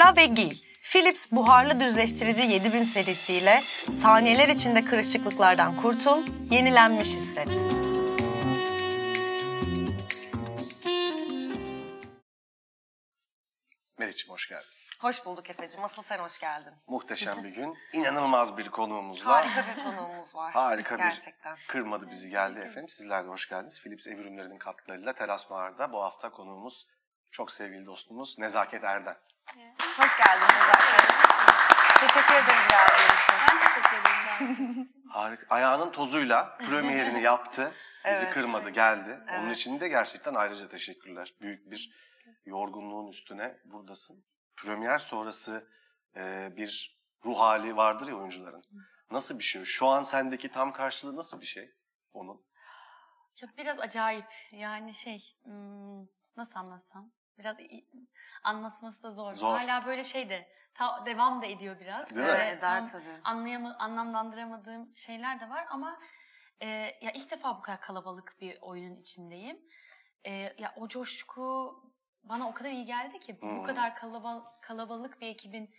Parla ve giy. Philips buharlı düzleştirici 7000 serisiyle saniyeler içinde kırışıklıklardan kurtul, yenilenmiş hisset. Meriç'im hoş geldin. Hoş bulduk Efe'cim. Asıl sen hoş geldin. Muhteşem bir gün. İnanılmaz bir konuğumuz var. Harika bir konuğumuz var. Harika bir Gerçekten. kırmadı bizi geldi efendim. Sizler de hoş geldiniz. Philips Ev Ürünleri'nin katkılarıyla Teras Noir'da bu hafta konuğumuz çok sevgili dostumuz Nezaket Erden. Hoş geldin Nezaket. Teşekkür ederim geldiğin için. Ben teşekkür ederim. Harika. Ayağının tozuyla premierini yaptı. Bizi Evet. kırmadı, geldi. Onun Evet. için de gerçekten ayrıca teşekkürler. Büyük bir yorgunluğun üstüne buradasın. Premier sonrası e, bir ruh hali vardır ya oyuncuların. Nasıl bir şey? Şu an sendeki tam karşılığı nasıl bir şey onun? Ya biraz acayip. Yani şey hmm, nasıl anlatsam? Biraz anlatması da zor. Zor. Hala böyle şey de ta- devam da ediyor biraz. Değil mi? Evet, eder tabii. Anlayama, anlamlandıramadığım şeyler de var ama e, ya ilk defa bu kadar kalabalık bir oyunun içindeyim. E, ya o coşku bana o kadar iyi geldi ki Hmm. bu kadar kalabal- kalabalık bir ekibin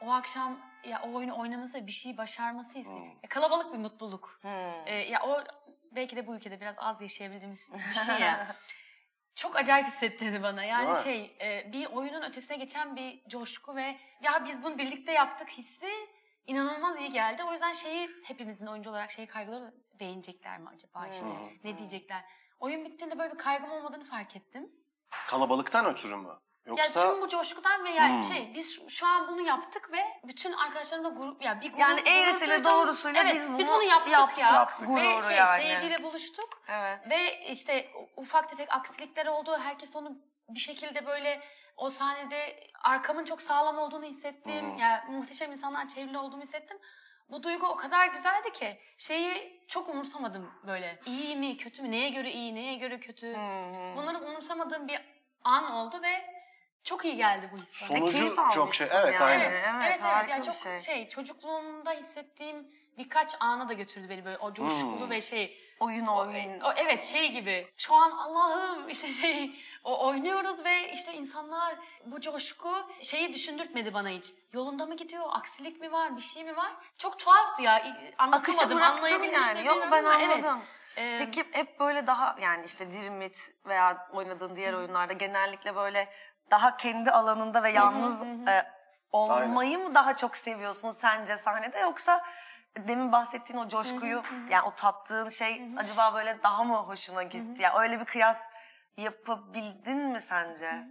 o akşam ya o oyunu oynaması bir şey başarması istedim. Hmm. Ya kalabalık bir mutluluk. Hmm. Ee, ya o belki de bu ülkede biraz az yaşayabildiğimiz bir şey ya. Çok acayip hissettirdi bana. Yani şey e, bir oyunun ötesine geçen bir coşku ve ya biz bunu birlikte yaptık hissi inanılmaz iyi geldi. O yüzden şeyi hepimizin oyuncu olarak şey kaygıları beğenecekler mi acaba işte ne diyecekler. Oyun bittiğinde böyle bir kaygım olmadığını fark ettim. Kalabalıktan ötürü mü? Yoksa Ya tüm bu coşkudan ve yani Hmm. şey biz şu- an bunu yaptık ve bütün arkadaşlarımla grup ya bir grup Yani eğrisiyle doğrusuyla evet, biz biz bunu bunu yaptık, yaptık. ya. Yaptık. Ve şey yani. seyirciyle buluştuk Evet. ve işte ufak tefek aksilikler oldu. Herkes onu bir şekilde böyle o sahnede arkamın çok sağlam olduğunu hissettim. Hmm. Yani muhteşem insanlar çevrili olduğumu hissettim. Bu duygu o kadar güzeldi ki şeyi çok umursamadım böyle. İyi mi, kötü mü, neye göre iyi, neye göre kötü. Hmm. Bunları umursamadığım bir an oldu ve çok iyi geldi bu his bana. Sonucu keyif çok şey. almışsın Evet yani. aynen. Evet, Evet, evet, harika Yani bir çok şey. şey. çocukluğumda hissettiğim birkaç ana da götürdü beni böyle o coşkulu Hmm. ve şey. Oyun oyun. o- evet şey gibi. Şu an Allah'ım işte şey o oynuyoruz ve işte insanlar bu coşku şeyi düşündürtmedi bana hiç. Yolunda mı gidiyor? Aksilik mi var? Bir şey mi var? Çok tuhaftı ya. Akışa Anlatamadım. bıraktın yani. Yok bilmiyorum ben ama anladım. Evet. Ee, Peki hep böyle daha yani işte Dirimit veya oynadığın diğer oyunlarda genellikle böyle daha kendi alanında ve yalnız e, olmayı mı daha çok seviyorsun sence sahnede yoksa demin bahsettiğin o coşkuyu yani o tattığın şey acaba böyle daha mı hoşuna gitti? Yani öyle bir kıyas yapabildin mi sence?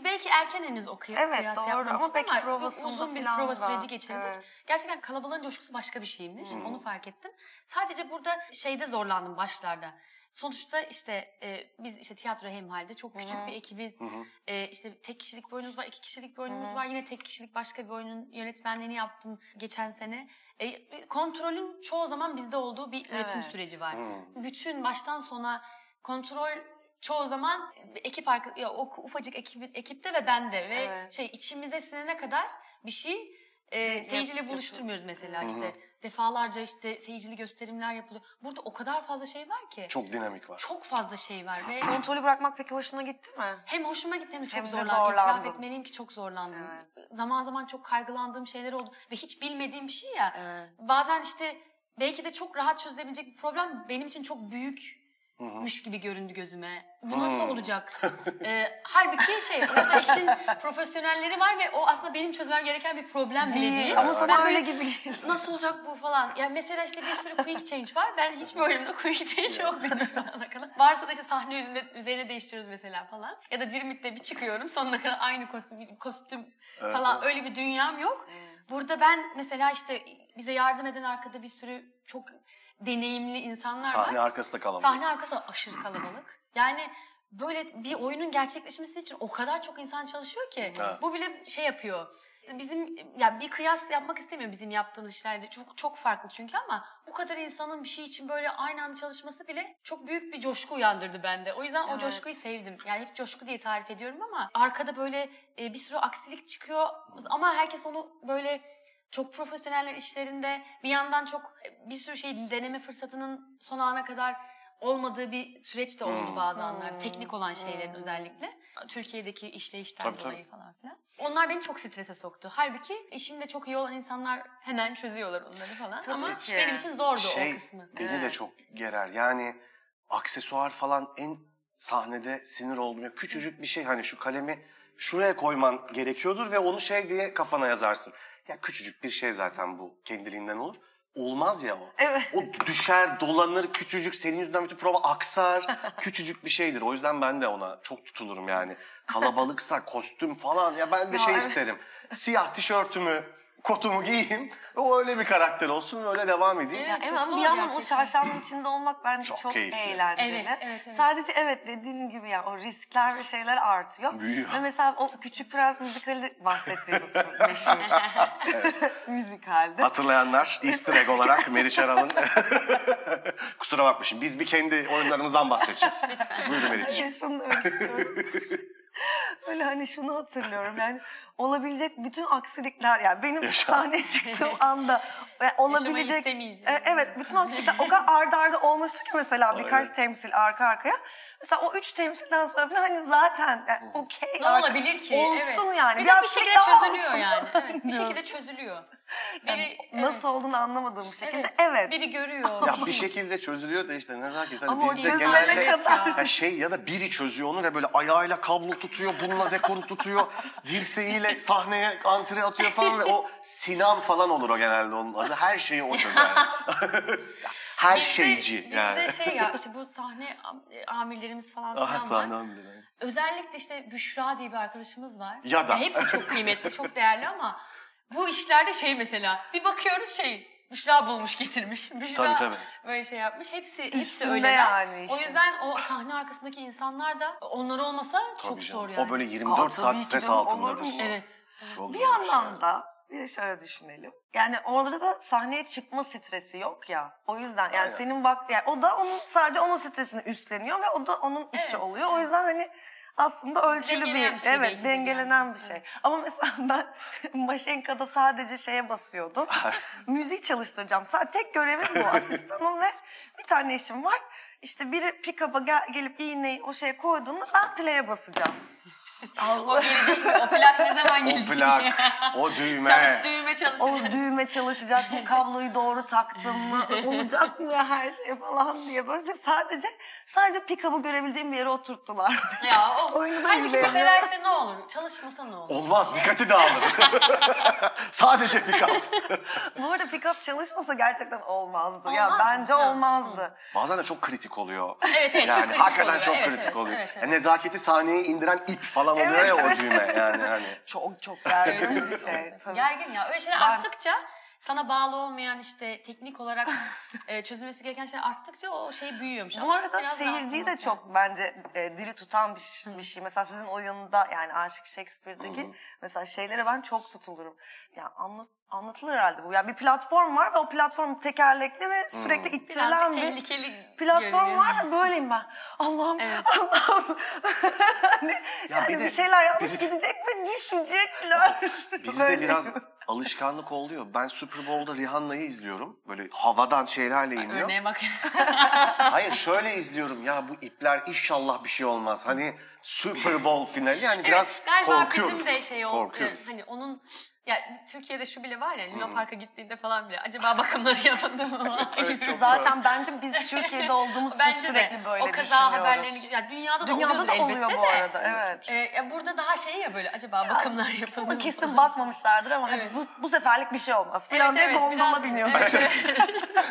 E, Belki erken henüz o kıy- Evet, kıyas doğru ama belki ama uzun bir prova da, süreci geçirdik. evet. Gerçekten kalabalığın coşkusu başka bir şeymiş. Onu fark ettim. Sadece burada şeyde zorlandım başlarda. Sonuçta işte e, biz işte tiyatro hemhalde çok küçük bir ekibiz. E, işte tek kişilik bir oyunumuz var, iki kişilik bir oyunumuz var. Yine tek kişilik başka bir oyunun yönetmenliğini yaptım geçen sene. E, kontrolün çoğu zaman bizde olduğu bir üretim Evet. süreci var. Hmm. Bütün baştan sona kontrol çoğu zaman ekip arka, ya o ufacık ekip, ekipte ve bende ve Evet. şey içimize sinene kadar bir şey e, seyirciyle buluşturmuyoruz mesela işte defalarca işte seyircili gösterimler yapılıyor. Burada o kadar fazla şey var ki. Çok dinamik var. Çok fazla şey var ve Kontrolü bırakmak peki hoşuna gitti mi? hem hoşuma gitti hem de çok Hem de zorlandım. İtiraf zorlandın. etmeliyim ki çok zorlandım. Zaman zaman çok kaygılandığım şeyler oldu ve hiç bilmediğim bir şey ya. Evet. Bazen işte belki de çok rahat çözülebilecek bir problem benim için çok büyük müş gibi göründü gözüme. Bu nasıl Hmm. olacak? ee, halbuki şey orada işin profesyonelleri var ve o aslında benim çözmem gereken bir problem bile Değil, değil. ama sana öyle gibi geliyor. Nasıl olacak bu falan. Ya mesela işte bir sürü quick change var. Ben hiç bölümde quick change yok benim şu ana kadar. Varsa da işte sahne yüzünde, üzerine değiştiriyoruz mesela falan. Ya da Dirmit'te bir çıkıyorum sonuna kadar aynı kostüm, kostüm falan öyle bir dünyam yok. Burada ben mesela işte bize yardım eden arkada bir sürü çok deneyimli insanlar Sahne var. arkasında kalabalık. Sahne arkası aşırı kalabalık. Yani böyle bir oyunun gerçekleşmesi için o kadar çok insan çalışıyor ki Evet. bu bile şey yapıyor. Bizim ya bir kıyas yapmak istemiyorum bizim yaptığımız işlerde. Çok çok farklı çünkü ama bu kadar insanın bir şey için böyle aynı anda çalışması bile çok büyük bir coşku uyandırdı bende. O yüzden o Evet. coşkuyu sevdim. Yani hep coşku diye tarif ediyorum ama arkada böyle e, bir sürü aksilik çıkıyor ama herkes onu böyle çok profesyoneller işlerinde bir yandan çok e, bir sürü şey deneme fırsatının son ana kadar olmadığı bir süreç de oldu Hmm. bazı anlarda. Teknik olan şeylerin özellikle. Türkiye'deki işleyişten Tabii, dolayı falan filan. Onlar beni çok strese soktu. Halbuki işinde çok iyi olan insanlar hemen çözüyorlar onları falan. Tabii Ama ki. benim için zordu şey o kısmı. beni de Evet. çok gerer. Yani aksesuar falan en sahnede sinir olduğum ya küçücük bir şey hani şu kalemi şuraya koyman gerekiyordur ve onu şey diye kafana yazarsın. Ya küçücük bir şey zaten bu kendiliğinden olur. Olmaz ya o. Evet. O düşer, dolanır, küçücük, senin yüzünden bütün prova aksar. küçücük bir şeydir. O yüzden ben de ona çok tutulurum yani. Kalabalıksa, kostüm falan ya ben Ya şey evet. isterim. Siyah tişörtümü, kotumu giyeyim. O öyle bir karakter olsun ve öyle devam edeyim. Evet, Ya çok evet ama zor bir yandan o gerçekten. şarşanın içinde olmak bence Çok çok, keyifli. eğlenceli. Evet, evet, evet. Sadece evet dediğin gibi yani o riskler ve şeyler artıyor. Büyüyor. Ve mesela o Küçük Prens müzikali bahsettiğimiz meşhur müzikalde. Hatırlayanlar easter egg olarak Meriç Aral'ın... Kusura bakmışım. Biz bir kendi oyunlarımızdan bahsedeceğiz. Buyurun Meriç. Hayır şunu demek istiyorum. Öyle hani şunu hatırlıyorum yani olabilecek bütün aksilikler yani benim Yaşa. sahneye çıktığım anda yani olabilecek. E, evet bütün aksilikler o kadar arda arda olmuştu ki mesela birkaç Aynen. temsil arka arkaya. Mesela o üç temsilden sonra falan hani zaten yani okey Ne artık olabilir ki? Olsun evet. yani. Bir, bir aksilik şekilde çözülüyor olsun yani. Evet, bir şekilde çözülüyor. Biri, Nasıl olduğunu anlamadığım bir şekilde evet. evet. Biri görüyor. Ya bir şekilde çözülüyor da işte nezaket. Hani Ama bizde genelde kadar. ya şey ya da biri çözüyor onu ve böyle ayağıyla kablo tutuyor, bununla dekoru tutuyor, dirseğiyle sahneye antre atıyor falan ve o Sinan falan olur o genelde onun adı. Her şeyi o çözer. Her Bizde- şeyci bizde yani. şey ya işte bu sahne e, amirlerimiz falan Ah filan sahne var. amirleri. Özellikle işte Büşra diye bir arkadaşımız var. Ya da. hepsi çok kıymetli, çok değerli ama bu işlerde şey mesela bir bakıyoruz şey Büşra bulmuş getirmiş. Büşra Tabii, tabii. böyle şey yapmış. Hepsi, hepsi öyleler. yani O işin. yüzden o sahne arkasındaki insanlar da onlar olmasa çok Tabii canım. zor yani. O böyle 24 Aa, saat stres altındadır. Evet. Çok Bir iş yandan yani. da bir de şöyle düşünelim. Yani orada da sahneye çıkma stresi yok ya. O yüzden yani Aynen. senin bak yani o da onun sadece onun stresini üstleniyor ve o da onun işi Evet, oluyor. O evet. yüzden hani aslında ölçülü Dengelenen bir, bir şey evet de dengelenen yani. bir şey. Ama mesela ben Maşenka'da sadece şeye basıyordum. müziği çalıştıracağım. Sadece tek görevim bu asistanım ve bir tane işim var. İşte biri pick-up'a gel- gelip iğneyi o şeye koyduğunda ben play'e basacağım. O gelecek mi? O plak ne zaman O gelecek? plak, o düğme. Çalış düğme O çalışacak. düğme çalışacak mı, kabloyu doğru taktım mı, olacak mı her şey falan diye böyle sadece sadece pick-up'ı görebileceğim bir yere oturttular. Ya o. Oyunu da Hani izleyemiyorum. mesela işte ne olur? Çalışmasa ne olur? Olmaz, dikkati dağılır. Sadece pick-up. Bu arada pick-up çalışmasa gerçekten olmazdı. ya Olmaz mı? bence Ha, olmazdı. Bazen de çok kritik oluyor. Evet, evet, çok yani kritik hakikaten oluyor. çok Evet, kritik evet, oluyor. evet, evet. Yani nezaketi sahneye indiren ip falan oluyor Evet, ya o düğme yani hani. Çok çok gergin bir şey. Tabii. Gergin ya. Öyle şeyler Ben- arttıkça sana bağlı olmayan işte teknik olarak e, çözülmesi gereken şeyler arttıkça o şey büyüyormuş. Bu arada biraz seyirciyi de çok lazım. bence e, diri tutan bir, ş- bir şey. Mesela sizin oyunda yani Aşık Shakespeare'deki mesela şeylere ben çok tutulurum. Ya anlat, anlatılır herhalde bu. Yani bir platform var ve o platform tekerlekli ve sürekli ittirilen Birazcık bir tehlikeli platform görünüyor. var ve böyleyim ben. Allah'ım Evet. Allah'ım. hani, Ya yani bir bir, de şeyler yanlış bizi- gidecek ve düşecekler. Bizde Böyle. biraz alışkanlık oluyor. Ben Super Bowl'da Rihanna'yı izliyorum. Böyle havadan şeylerle iniyor. Örneğe bak. Hayır şöyle izliyorum ya bu ipler inşallah bir şey olmaz. Hani Super Bowl finali yani biraz evet, galiba korkuyoruz. bizim de şey oldu. Korkuyoruz. Hani onun ya Türkiye'de şu bile var ya Luna Park'a gittiğinde falan bile acaba bakımları yapıldı mı? Evet, Zaten bence biz Türkiye'de olduğumuz için sürekli de böyle o kaza düşünüyoruz. haberlerini ya dünyada da Dünyada da elbette oluyor bu de. arada evet. Ee, ya burada daha şey ya böyle acaba bakımlar yapıldı Ama mı? kesin bakmamışlardır ama hani Evet. bu, bu seferlik bir şey olmaz Evet, falan diye evet, gondola biniyorsun. Evet.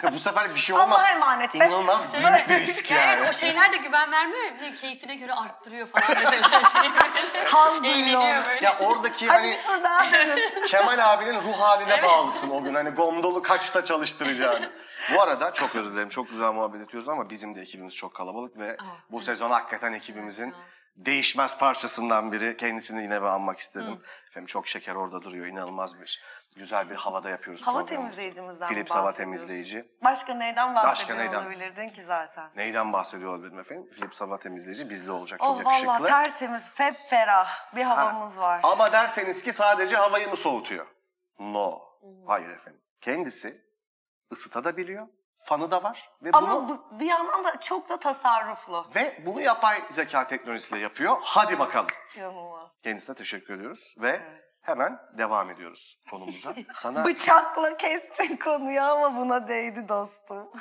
bu sefer bir şey Allah'a olmaz. emanet et. İnanılmaz büyük bir risk Ya yani. Evet o şeyler de güven vermiyor. Ne, keyfine göre arttırıyor falan mesela. Böyle. Haz duyuyor. Eğleniyor böyle. Ya oradaki Hadi hani bir tur daha dönün. Kemal abinin ruh haline bağlısın o gün. Hani gondolu kaçta çalıştıracağını. Bu arada çok özür dilerim. Çok güzel muhabbet ediyoruz ama bizim de ekibimiz çok kalabalık ve Aa, bu sezon hakikaten ekibimizin değişmez parçasından biri. Kendisini yine ben anmak istedim. Efendim çok şeker orada duruyor. İnanılmaz bir güzel bir havada yapıyoruz Hava temizleyicimizden mi Philips hava temizleyici. Başka neyden bahsediyor neyden? olabilirdin ki zaten? Neyden bahsediyor olabilirim efendim? Philips hava temizleyici bizli olacak. Oh Çok yakışıklı. valla tertemiz, feb ferah bir havamız var. Ama derseniz ki sadece havayı mı soğutuyor? No. Hayır efendim. Kendisi ısıtabiliyor, fanı da var ve Ama bunu bu, bir yandan da çok da tasarruflu. ve bunu yapay zeka teknolojisiyle yapıyor. Hadi bakalım. İnanılmaz. Kendisine teşekkür ediyoruz ve hemen devam ediyoruz konumuza. Sana Bıçakla kestin konuyu ama buna değdi dostum.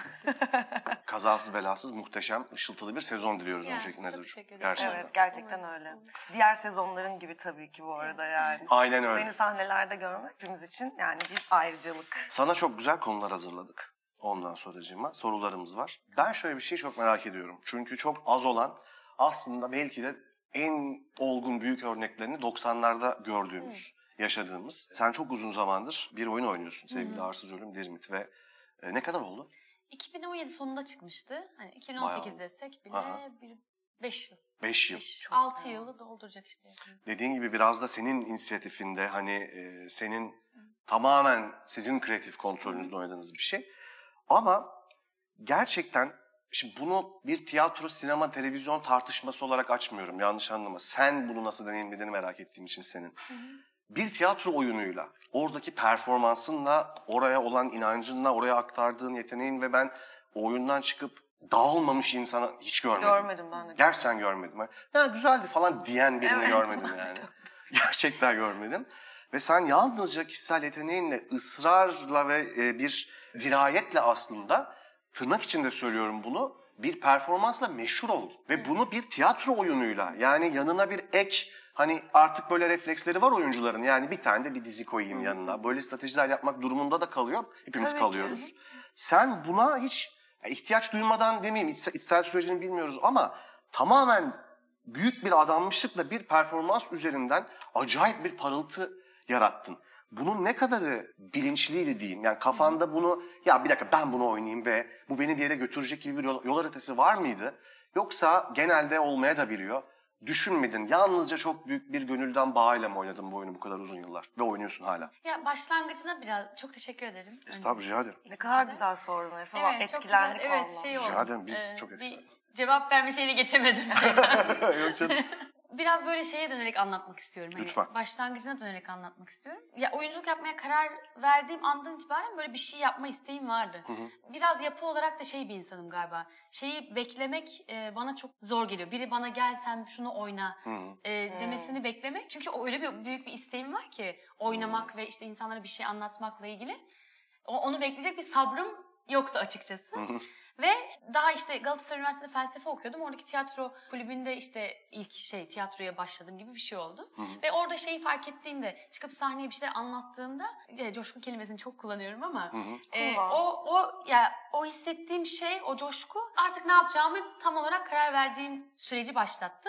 kazasız belasız muhteşem ışıltılı bir sezon diliyoruz Ya, öncelikle ederim. Gerçekten. evet gerçekten öyle. Diğer sezonların gibi tabii ki bu arada yani. Aynen öyle. Seni sahnelerde görmek hepimiz için yani bir ayrıcalık. Sana çok güzel konular hazırladık. Ondan sonracığıma sorularımız var. Ben şöyle bir şey çok merak ediyorum. Çünkü çok az olan aslında belki de en olgun büyük örneklerini 90'larda gördüğümüz, yaşadığımız. Sen çok uzun zamandır bir oyun oynuyorsun sevgili Arsız Ölüm Dizmit ve e, ne kadar oldu? 2017 sonunda çıkmıştı. Hani 2018 Bayağı. desek bile Aha. bir 5 yıl. 5 yıl. 6 yılı dolduracak işte. Dediğin gibi biraz da senin inisiyatifinde hani e, senin tamamen sizin kreatif kontrolünüzde oynadığınız bir şey. Ama gerçekten şimdi bunu bir tiyatro, sinema, televizyon tartışması olarak açmıyorum. Yanlış anlama. Sen bunu nasıl deneyimlediğini merak ettiğim için senin. Bir tiyatro oyunuyla, oradaki performansınla, oraya olan inancınla, oraya aktardığın yeteneğin ve ben oyundan çıkıp dağılmamış insanı hiç görmedim. Görmedim ben de. Gerçekten görmedim. Ya güzeldi falan diyen birini Evet. görmedim yani. Gerçekten görmedim. Ve sen yalnızca kişisel yeteneğinle, ısrarla ve e, bir dirayetle aslında, tırnak içinde söylüyorum bunu, bir performansla meşhur oldun. Ve bunu bir tiyatro oyunuyla, yani yanına bir ek, hani artık böyle refleksleri var oyuncuların. Yani bir tane de bir dizi koyayım yanına. Böyle stratejiler yapmak durumunda da kalıyor. Hepimiz Tabii ki. kalıyoruz. Sen buna hiç ya ihtiyaç duymadan demeyeyim, içsel, içsel sürecini bilmiyoruz ama tamamen büyük bir adanmışlıkla bir performans üzerinden acayip bir parıltı yarattın. Bunun ne kadarı bilinçliydi diyeyim. Yani kafanda bunu ya bir dakika ben bunu oynayayım ve bu beni bir yere götürecek gibi bir yol, yol haritası var mıydı? Yoksa genelde olmaya da biliyor. Düşünmedin. Yalnızca çok büyük bir gönülden bağıyla mı oynadın bu oyunu bu kadar uzun yıllar? Ve oynuyorsun hala. Ya başlangıcına biraz çok teşekkür ederim. Estağfurullah rica ederim. Ne kadar güzel sordun Efe. Evet, çok Etkilendik güzel. Evet, şey Rica oldu. ederim, biz Ee, çok bir etkilendik. Cevap verme şeyini geçemedim. şeyden. Yok canım. Biraz böyle şeye dönerek anlatmak istiyorum. Hani Lütfen. Başlangıcına dönerek anlatmak istiyorum. Ya oyunculuk yapmaya karar verdiğim andan itibaren böyle bir şey yapma isteğim vardı. Biraz yapı olarak da şey bir insanım galiba. Şeyi beklemek e, bana çok zor geliyor. Biri bana gel sen şunu oyna e, demesini beklemek. Çünkü o öyle bir büyük bir isteğim var ki oynamak ve işte insanlara bir şey anlatmakla ilgili. O, onu bekleyecek bir sabrım yoktu açıkçası. Ve daha işte Galatasaray Üniversitesi'nde felsefe okuyordum. Oradaki tiyatro kulübünde işte ilk şey tiyatroya başladım gibi bir şey oldu. Ve orada şeyi fark ettiğimde çıkıp sahneye bir şeyler anlattığımda ya, coşku kelimesini çok kullanıyorum ama e, Kullan. o o ya o hissettiğim şey o coşku artık ne yapacağımı tam olarak karar verdiğim süreci başlattı.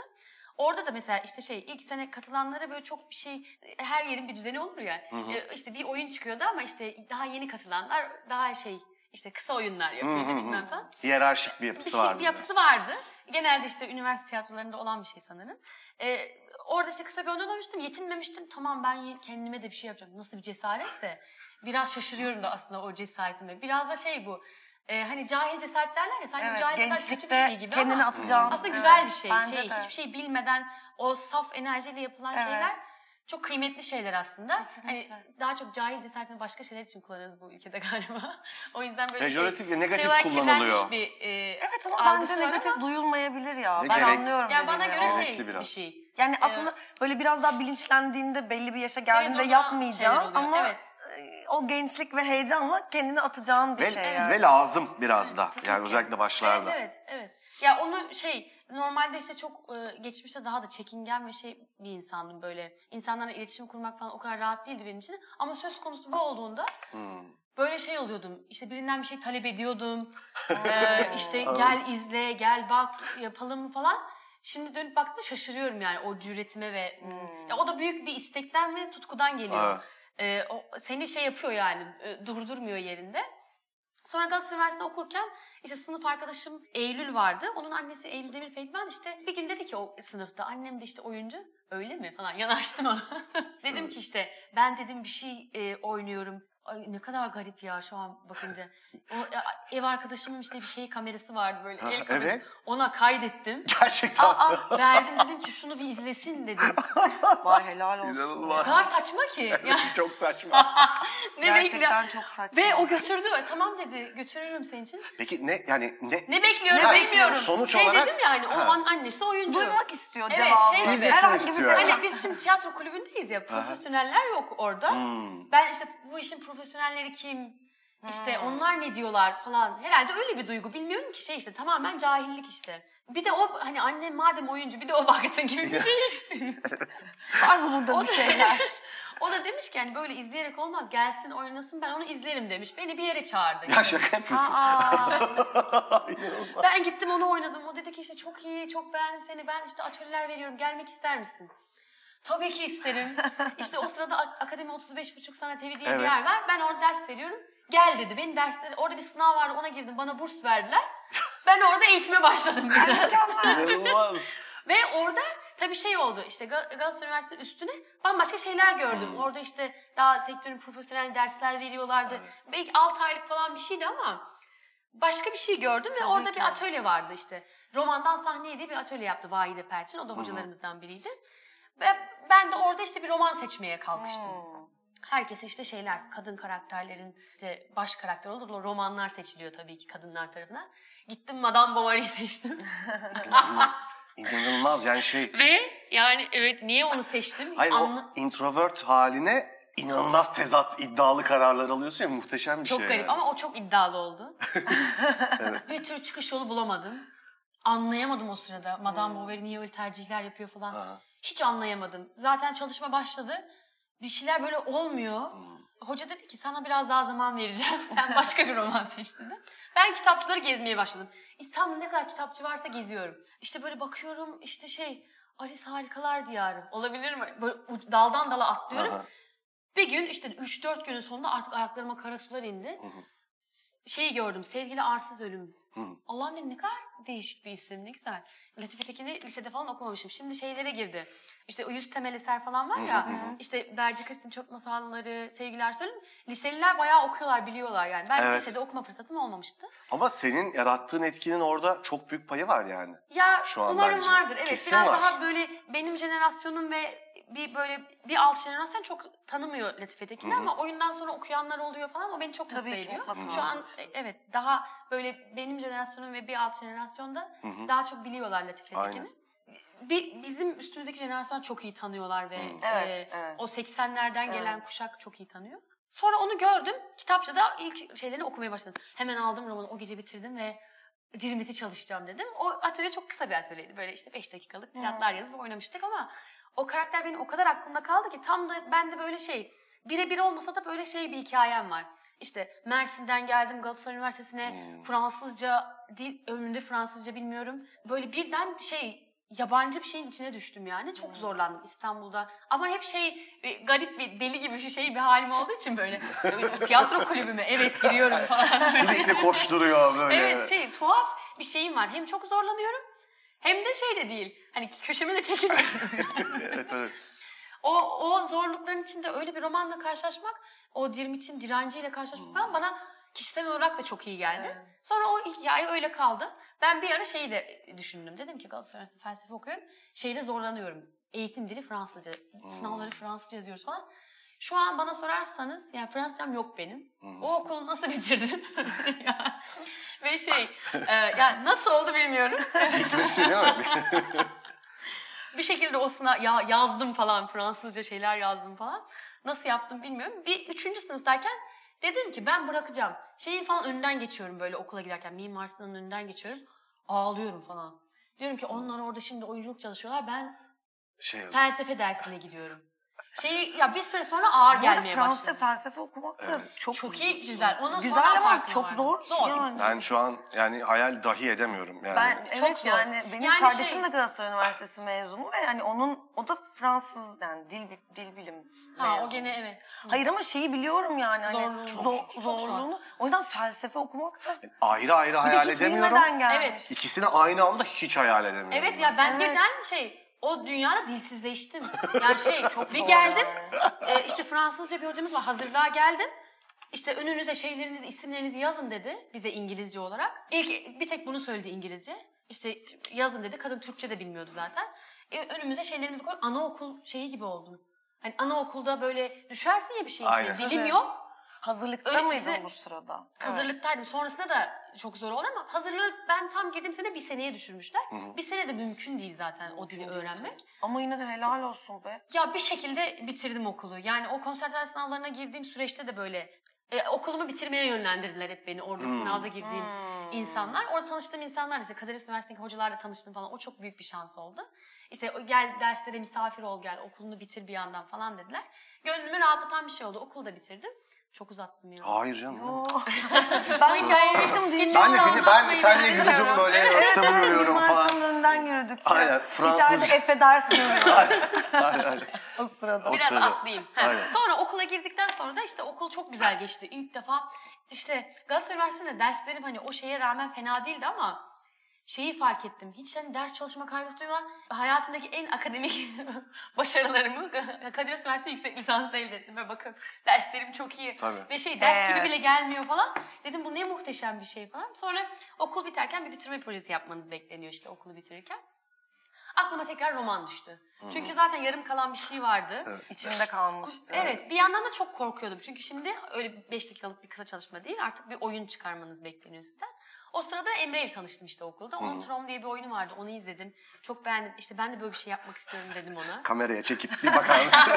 Orada da mesela işte şey ilk sene katılanlara böyle çok bir şey her yerin bir düzeni olur ya. E, işte bir oyun çıkıyordu ama işte daha yeni katılanlar daha şey işte kısa oyunlar yapıyordu bilmem falan. Hiyerarşik bir Bir yapısı şey var. bir yapısı vardı. Genelde işte üniversite tiyatrolarında olan bir şey sanırım. E, orada işte kısa bir oyun oynamıştım. Yetinmemiştim. Tamam ben kendime de bir şey yapacağım. Nasıl bir cesaretse. Biraz şaşırıyorum da aslında o cesaretime. Biraz da şey bu. e, hani cahil cesaret derler ya. Sanki Evet, cahil cesaret kötü bir şey gibi kendini ama. atacağın. Aslında Evet, güzel bir şey. şey de. hiçbir şey bilmeden o saf enerjiyle yapılan Evet. şeyler çok kıymetli şeyler aslında. Kesinlikle. Hani daha çok cahil cesaretini başka şeyler için kullanırız bu ülkede galiba. o yüzden böyle Pejoratif ve negatif şey olarak kullanılıyor. bir e, Evet ama bence negatif ama- duyulmayabilir ya. Ve ben gerek- anlıyorum ya bana göre O- şey Gerekli bir biraz. şey. Yani aslında böyle biraz daha bilinçlendiğinde belli bir yaşa geldiğinde Evet, şeyler oluyor, ama evet. e, o gençlik ve heyecanla kendini atacağın bir Ve, şey yani. ve lazım biraz da. Yani özellikle başlarda. Evet evet evet. Ya onu şey normalde işte çok e, geçmişte daha da çekingen ve şey bir insandım böyle. İnsanlarla iletişim kurmak falan o kadar rahat değildi benim için. Ama söz konusu bu olduğunda Hmm. böyle şey oluyordum. İşte birinden bir şey talep ediyordum. ee, işte gel izle, gel bak, yapalım falan. Şimdi dönüp baktığımda şaşırıyorum yani o cüretime ve ya o da büyük bir istekten ve tutkudan geliyor. Ee, o seni şey yapıyor yani e, durdurmuyor yerinde. Sonra Galatasaray Üniversitesi'nde okurken işte sınıf arkadaşım Eylül vardı. Onun annesi Eylül Demir Pekmen işte bir gün dedi ki o sınıfta annem de işte oyuncu öyle mi falan yanaştım ona. dedim ki işte ben dedim bir şey e, oynuyorum. Ay ne kadar garip ya şu an bakınca. O ev arkadaşımın işte bir şey kamerası vardı böyle Ha, el kamerası. evet. Ona kaydettim. Gerçekten. Verdim dedim ki şunu bir izlesin dedim. Vay helal olsun. O İnanılmaz. kadar saçma ki. Yani Çok saçma. ne bekliyor? Gerçekten çok saçma. Ve o götürdü. E, Tamam dedi götürürüm senin için. Peki ne yani ne? Ne bekliyorum Ne bilmiyorum. Sonuç şey olarak- dedim yani o Ha. an annesi oyuncu. Duymak istiyor Evet, cevabı. şey- İzlesin Herhangi bir istiyor. Hani biz şimdi tiyatro kulübündeyiz ya profesyoneller yok orada. Hmm. Ben işte bu işin profesyonelleri kim? İşte onlar ne diyorlar falan. Herhalde öyle bir duygu. Bilmiyorum ki şey işte tamamen cahillik işte. Bir de o hani annem madem oyuncu bir de o baksın gibi bir şey. Var mı burada o bir da, şeyler? o da demiş ki hani böyle izleyerek olmaz. Gelsin oynasın ben onu izlerim demiş. Beni bir yere çağırdı. Ya şaka yapıyorsun. Ben gittim onu oynadım. O dedi ki işte çok iyi, çok beğendim seni. Ben işte atölyeler veriyorum. Gelmek ister misin? Tabii ki isterim. İşte o sırada Ak- Akademi 35,5 Sanat Evi diye bir Evet. yer var. Ben orada ders veriyorum. Gel dedi. Benim dersleri, orada bir sınav vardı ona girdim. Bana burs verdiler. Ben orada eğitime başladım. İnanılmaz. Ve orada tabii şey oldu işte Gal- Galatasaray Üniversitesi üstüne bambaşka şeyler gördüm. Hmm. Orada işte daha sektörün profesyonel dersler veriyorlardı. Belki 6 aylık falan bir şeydi ama başka bir şey gördüm ve Tabii orada ki. bir atölye vardı işte. Romandan sahneye diye bir atölye yaptı Vahide Perçin. O da hocalarımızdan biriydi. Ve ben de orada işte bir roman seçmeye kalkıştım. Hmm. Herkese işte şeyler, kadın karakterlerin işte baş karakter olur. O romanlar seçiliyor tabii ki kadınlar tarafından. Gittim Madame Bovary'i seçtim. İnanılmaz yani şey. Ve yani evet niye onu seçtim? Hiç Hayır anla- o introvert haline inanılmaz tezat iddialı kararlar alıyorsun ya muhteşem bir Çok şey. garip yani. ama o çok iddialı oldu. Bir türlü çıkış yolu bulamadım. Anlayamadım o sırada. Madame Bovary niye öyle tercihler yapıyor falan. Ha. Hiç anlayamadım. Zaten çalışma başladı. Bir şeyler böyle olmuyor. Hmm. Hoca dedi ki sana biraz daha zaman vereceğim. Sen başka bir roman seç dedi. Ben kitapçıları gezmeye başladım. İstanbul'da ne kadar kitapçı varsa geziyorum. İşte böyle bakıyorum işte şey Alice Harikalar Diyarı. Olabilir mi? Böyle daldan dala atlıyorum. Aha. Bir gün işte 3-4 günün sonunda artık ayaklarıma kara sular indi. Hı hı. Şeyi gördüm. Sevgili Arsız Ölüm. Hı. Allah'ım dedim ne kadar değişik bir isim ne güzel. Latife Tekin'i lisede falan okumamışım. Şimdi şeylere girdi. İşte o yüz temel eser falan var ya. İşte Berci Kristin Çöp Masalları, Sevgiler Söyleyeyim. Liseliler bayağı okuyorlar, biliyorlar yani. Ben Evet. lisede okuma fırsatım olmamıştı. Ama senin yarattığın etkinin orada çok büyük payı var yani. Ya Şu an umarım bence. vardır. Evet Kesin biraz var. daha böyle benim jenerasyonum ve bir böyle bir alt jenerasyon çok tanımıyor Latife Tekin'i ama oyundan sonra okuyanlar oluyor falan o beni çok Tabii mutlu ki, ediyor. mutlaka. Şu an e, evet daha böyle benim jenerasyonum ve bir alt jenerasyonda Hı hı. daha çok biliyorlar Latife Aynen. Tekin'i. Bir, bizim üstümüzdeki jenerasyon çok iyi tanıyorlar ve Evet, e, evet. o 80'lerden gelen Evet. kuşak çok iyi tanıyor. Sonra onu gördüm. Kitapçıda ilk şeylerini okumaya başladım. Hemen aldım romanı o gece bitirdim ve Dirmit'i çalışacağım dedim. O atölye çok kısa bir atölyeydi. Böyle işte 5 dakikalık tiratlar yazıp oynamıştık ama o karakter benim o kadar aklımda kaldı ki tam da ben de böyle şey birebir olmasa da böyle şey bir hikayem var. İşte Mersin'den geldim Galatasaray Üniversitesi'ne Hmm. Fransızca dil ömrümde Fransızca bilmiyorum. Böyle birden şey yabancı bir şeyin içine düştüm yani. Çok zorlandım İstanbul'da. Ama hep şey e, garip bir deli gibi bir şey bir halim olduğu için böyle, böyle tiyatro kulübüme evet giriyorum falan. Sürekli koşturuyor böyle. Evet şey tuhaf bir şeyim var. Hem çok zorlanıyorum hem de şey de değil. Hani köşeme de çekilmiyorum. evet, evet. o, o zorlukların içinde öyle bir romanla karşılaşmak, o Dirmit'in direnciyle karşılaşmak falan bana kişisel olarak da çok iyi geldi. Evet. Sonra o hikaye öyle kaldı. Ben bir ara şeyi de düşündüm. Dedim ki Galatasaray felsefe okuyorum. Şeyde zorlanıyorum. Eğitim dili Fransızca. Sınavları Fransızca yazıyoruz falan. Şu an bana sorarsanız yani Fransızcam yok benim. O okulu nasıl bitirdim? Ve şey e, yani nasıl oldu bilmiyorum. Gitmesi değil mi? bir şekilde o sınav ya yazdım falan Fransızca şeyler yazdım falan. Nasıl yaptım bilmiyorum. Bir üçüncü sınıftayken dedim ki ben bırakacağım. Şeyin falan önünden geçiyorum böyle okula giderken. Mimar Sinan'ın önünden geçiyorum. Ağlıyorum falan. Diyorum ki onlar orada şimdi oyunculuk çalışıyorlar. Ben şey felsefe dersine gidiyorum. Şeyi ya bir süre sonra ağır Bu arada gelmeye Fransızca başladı. felsefe okumak da çok Çok iyi güzel. Onun güzel ama çok vardım. zor. Zor. Yani. Ben şu an yani hayal dahi edemiyorum yani. Ben evet zor. yani benim Yani kardeşim şey- de Galatasaray Üniversitesi mezunu ve yani onun o da Fransız yani dil dil bilim Ha mezunu. o gene evet. Hayır ama şeyi biliyorum yani hani Zorluğunu. zor- Çok- çok zorluğunu. O yüzden felsefe okumak da Ayrı ayrı bir de hayal hiç edemiyorum. bilmeden gelmiş. Evet. İkisini aynı anda hiç hayal edemiyorum. Evet ya ben Evet. birden şey o dünyada dilsizleştim. Yani şey çok bir geldim. e, işte Fransızca bir hocamız var. Hazırlığa geldim. işte önünüze şeylerinizi, isimlerinizi yazın dedi bize İngilizce olarak. İlk bir tek bunu söyledi İngilizce. İşte yazın dedi. Kadın Türkçe de bilmiyordu zaten. E, önümüze şeylerimizi koy. Anaokul şeyi gibi oldum. Hani anaokulda böyle düşersin ya bir şeyin Aynen. içine. Dilim yok. Hazırlıkta Öyle mıydın bize- bu sırada? Hazırlıktaydım. Sonrasında da çok zor oldu ama hazırlığı ben tam girdiğim sene bir seneye düşürmüşler. Bir sene de mümkün değil zaten o dili öğrenmek. Ama yine de helal olsun be. Ya bir şekilde bitirdim okulu. Yani o konservatuar sınavlarına girdiğim süreçte de böyle e, okulumu bitirmeye yönlendirdiler hep beni orada sınavda girdiğim insanlar. Orada tanıştığım insanlar işte Kadir Üniversitesi'ndeki hocalarla tanıştım falan. O çok büyük bir şans oldu. İşte gel derslere misafir ol gel okulunu bitir bir yandan falan dediler. Gönlümü rahatlatan bir şey oldu. Okulu da bitirdim. Çok uzattım ya. Hayır canım. Oo. ben hikayeymişim dinliyorum. Ben de dinle, ben bilmiyorum. yürüdüm böyle Evet, kitabı Evet, görüyorum falan. önünden yürüdük. Aynen, Fransızca. İçeride Efe ders görüyorum Hayır, hayır. o sırada. O Biraz sırada. atlayayım. Aynen. Sonra okula girdikten sonra da işte okul çok güzel geçti. İlk defa işte Galatasaray Üniversitesi'nde derslerim hani o şeye rağmen fena değildi ama şeyi fark ettim. Hiç hani ders çalışma kaygısı duymadan hayatımdaki en akademik başarılarımı Kadir Üniversitesi yüksek lisansda elde ettim. Ve bakın derslerim çok iyi. Tabii. Ve şey ders gibi Evet. bile gelmiyor falan. Dedim bu ne muhteşem bir şey falan. Sonra okul biterken bir bitirme projesi yapmanız bekleniyor işte okulu bitirirken. Aklıma tekrar roman düştü. Çünkü zaten yarım kalan bir şey vardı. İçimde kalmıştı. Evet bir yandan da çok korkuyordum. Çünkü şimdi öyle 5 dakikalık bir kısa çalışma değil. Artık bir oyun çıkarmanız bekleniyor sizden. O sırada Emre ile tanıştım işte okulda. Onun Tron diye bir oyunu vardı. Onu izledim. Çok beğendim. İşte ben de böyle bir şey yapmak istiyorum dedim ona. Kameraya çekip bir bakar mısın?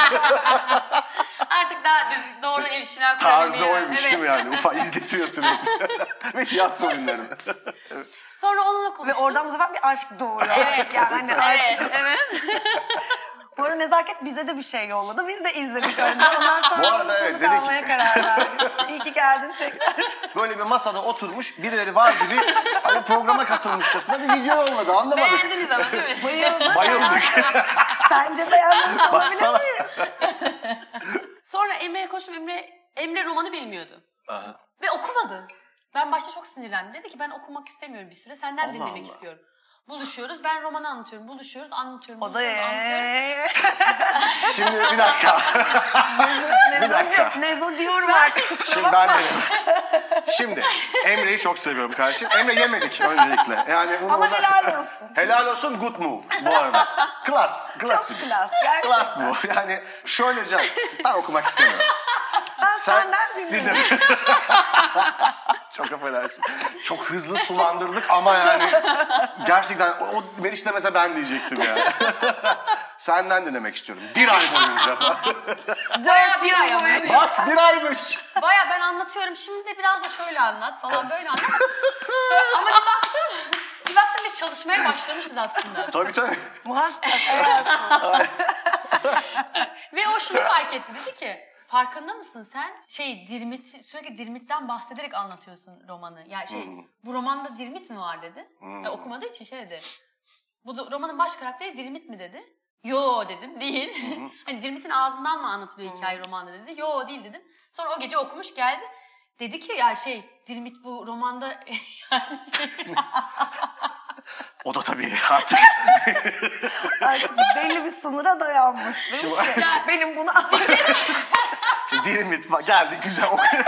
Artık daha düz, doğru ilişkiler Tarzı oymuş değil mi yani? Ufak izletiyor sürekli. Ve tiyatro oyunları. Sonra onunla Ve konuştum. oradan bu sefer bir aşk doğuyor. Evet. Yani hani artık Evet, evet. Bu arada Nezaket bize de bir şey yolladı. Biz de izledik önce. Ondan sonra Bu arada evet, dedik. almaya karar verdik. İyi ki geldin tekrar. Böyle bir masada oturmuş birileri var gibi hani programa katılmışçasına bir video yolladı anlamadık. Beğendiniz ama değil mi? Bayıldık. Bayıldık. Sence beğenmemiş olabilir Baksana. miyiz? Sonra Emre'ye koştum. Emre, Emre romanı bilmiyordu. Aha. Ve okumadı. Ben başta çok sinirlendim. Dedi ki ben okumak istemiyorum bir süre. Senden Allah dinlemek Allah. istiyorum. Buluşuyoruz. Ben romanı anlatıyorum. Buluşuyoruz. Anlatıyorum. O da buluşuyoruz, anlatıyorum. eee. Şimdi bir dakika. Bir dakika. Nezocuğum, Nezo diyorum artık. Şimdi ben de. Şimdi Emre'yi çok seviyorum kardeşim. Emre yemedik öncelikle. Yani bunu Ama helal olsun. Helal olsun good move bu arada. Klas. Klas. Çok klas, gerçekten. Klas bu. Yani şöyle can. Ben okumak istemiyorum. Ben Sen senden dinledim. dinle. Çok affedersin. Çok hızlı sulandırdık ama yani gerçekten o, o Meriç demese ben diyecektim ya. Senden dinlemek istiyorum. Bir ay boyunca. Dört bir ay ama. boyunca. Bak bir aymış. Baya ben anlatıyorum. Şimdi de biraz da şöyle anlat falan böyle anlat. Ama bir baktım. Bir baktım biz çalışmaya başlamışız aslında. Tabii tabii. Muhakkak. Ve o şunu fark etti. Dedi ki farkında mısın sen şey Dirmit sürekli Dirmit'ten bahsederek anlatıyorsun romanı. Ya şey bu romanda Dirmit mi var dedi. Ya, okumadığı için şey dedi. Bu da- romanın baş karakteri Dirmit mi dedi. Yo dedim değil. hani Dirmit'in ağzından mı anlatılıyor hikaye romanda dedi. Yo değil dedim. Sonra o gece okumuş geldi. Dedi ki ya şey Dirmit bu romanda yani O da tabii artık. Artık belli bir sınıra dayanmış. Demiş Şimdi- ki benim bunu Şimdi Dilimit. Geldi güzel okuyor.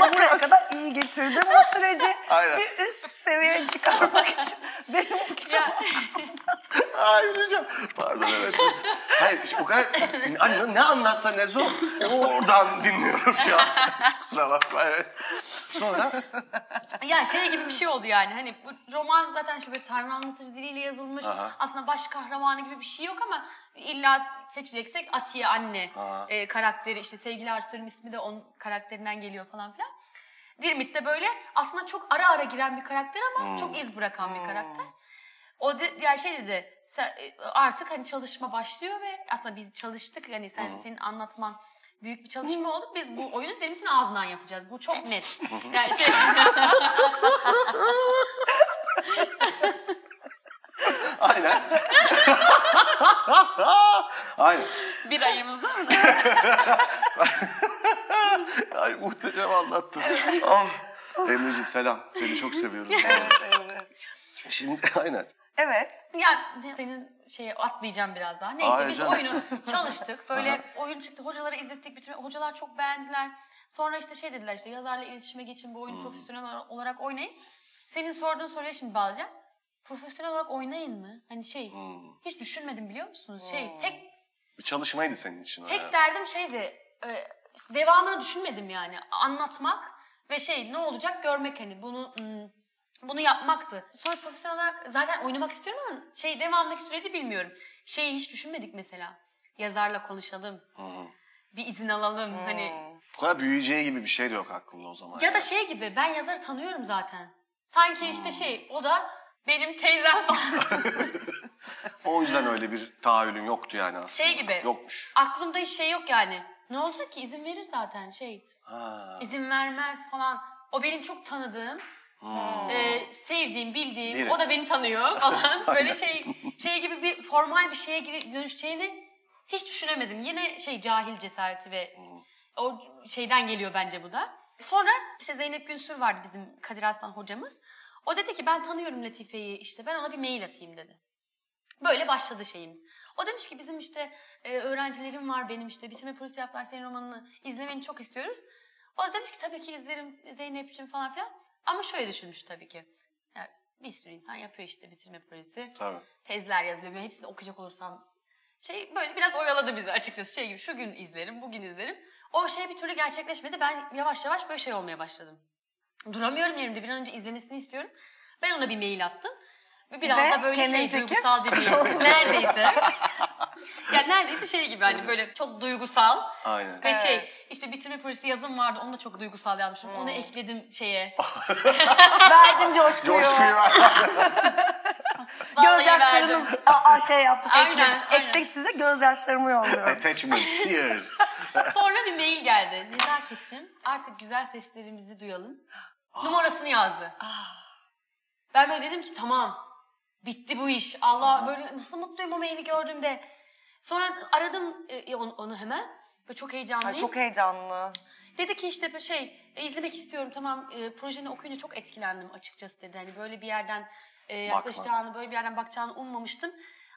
buraya kadar iyi getirdim bu süreci. Aynen. Bir üst seviyeye çıkarmak için benim bu kitabı ya, Ay hocam. Pardon evet. Hayır işte o kadar hani ne anlatsa ne zor. Oradan dinliyorum şu an. Kusura bakma evet. Sonra Ya şey gibi bir şey oldu yani. Hani bu roman zaten şöyle tanrı anlatıcı diliyle yazılmış. Aha. Aslında baş kahramanı gibi bir şey yok ama illa seçeceksek Atiye anne Aha. e, karakteri işte sevgili Arslan'ın ismi de onun karakterinden geliyor falan filan. Dirmit de böyle aslında çok ara ara giren bir karakter ama çok iz bırakan bir karakter. O de, yani şey dedi sen- e, artık hani çalışma başlıyor ve aslında biz çalıştık yani sen senin anlatman büyük bir çalışma oldu. Biz bu oyunu Dirmit'in ağzından yapacağız. Bu çok net. Yani şey aynen. aynen. bir ayımızda mı? Ay muhteşem anlattın. Ah. Emre'ciğim selam. Seni çok seviyorum. Şimdi aynen. Evet. Ya senin şeye atlayacağım biraz daha. Neyse Hayır biz canım. oyunu çalıştık. Böyle oyun çıktı. Hocalara izlettik. Bütün hocalar çok beğendiler. Sonra işte şey dediler işte yazarla iletişime geçin bu oyunu profesyonel olarak oynayın. Senin sorduğun soruya şimdi bağlayacağım. Profesyonel olarak oynayın mı? Hani şey hiç düşünmedim biliyor musunuz? Şey tek Bir çalışmaydı senin için tek yani. derdim şeydi e, işte devamını düşünmedim yani anlatmak ve şey ne olacak görmek hani bunu hmm, bunu yapmaktı. Sonra profesyonel olarak zaten oynamak istiyorum ama şey devamındaki süreci bilmiyorum. Şeyi hiç düşünmedik mesela. Yazarla konuşalım. Bir izin alalım hani. Bu kadar büyüyeceği gibi bir şey de yok aklında o zaman. Ya da şey gibi ben yazarı tanıyorum zaten. Sanki işte şey o da benim teyzem falan. O yüzden öyle bir tahayyülün yoktu yani aslında. Şey gibi. Yokmuş. Aklımda hiç şey yok yani. Ne olacak ki izin verir zaten şey. Ha. izin vermez falan. O benim çok tanıdığım, e, sevdiğim, bildiğim. Biri. O da beni tanıyor falan. Böyle şey şey gibi bir formal bir şeye giri- dönüşeceğini hiç düşünemedim. Yine şey cahil cesareti ve o şeyden geliyor bence bu da. Sonra işte Zeynep Günsür vardı bizim Kadir Aslan hocamız. O dedi ki ben tanıyorum Latife'yi işte ben ona bir mail atayım dedi. Böyle başladı şeyimiz. O demiş ki bizim işte e, öğrencilerim var benim işte bitirme projesi yaptılar senin romanını izlemeni çok istiyoruz. O da demiş ki tabii ki izlerim Zeynep'ciğim falan filan. Ama şöyle düşünmüş tabii ki. Ya, bir sürü insan yapıyor işte bitirme projesi. Tabii. Tezler yazılıyor. Hepsini okuyacak olursam şey böyle biraz oyaladı bizi açıkçası. Şey gibi şu gün izlerim, bugün izlerim. O şey bir türlü gerçekleşmedi. Ben yavaş yavaş böyle şey olmaya başladım. Duramıyorum yerimde. Bir an önce izlemesini istiyorum. Ben ona bir mail attım. Biraz Ve da böyle şey çekip- duygusal bir neredeyse. yani neredeyse şey gibi hani böyle çok duygusal. Aynen. Ve Evet. şey işte bitirme projesi yazım vardı. Onu da çok duygusal yazmışım. Onu ekledim şeye. Verdin coşkuyu. Coşkuyu Gözyaşlarını aa, şey yaptık Aynen, ekledik. aynen. Ekledik size gözyaşlarımı yolluyorum. Attachment, tears. Sonra bir mail geldi. Nezaketçim artık güzel seslerimizi duyalım. Numarasını yazdı. Ben böyle dedim ki tamam bitti bu iş. Allah böyle nasıl mutluyum o maili gördüğümde. Sonra aradım e, onu, onu hemen. Böyle çok heyecanlıyım. Ay, çok heyecanlı. Dedi ki işte şey e, izlemek istiyorum tamam e, projeni okuyunca çok etkilendim açıkçası dedi. Hani böyle bir yerden e, yaklaşacağını, böyle bir yerden bakacağını ummamıştım.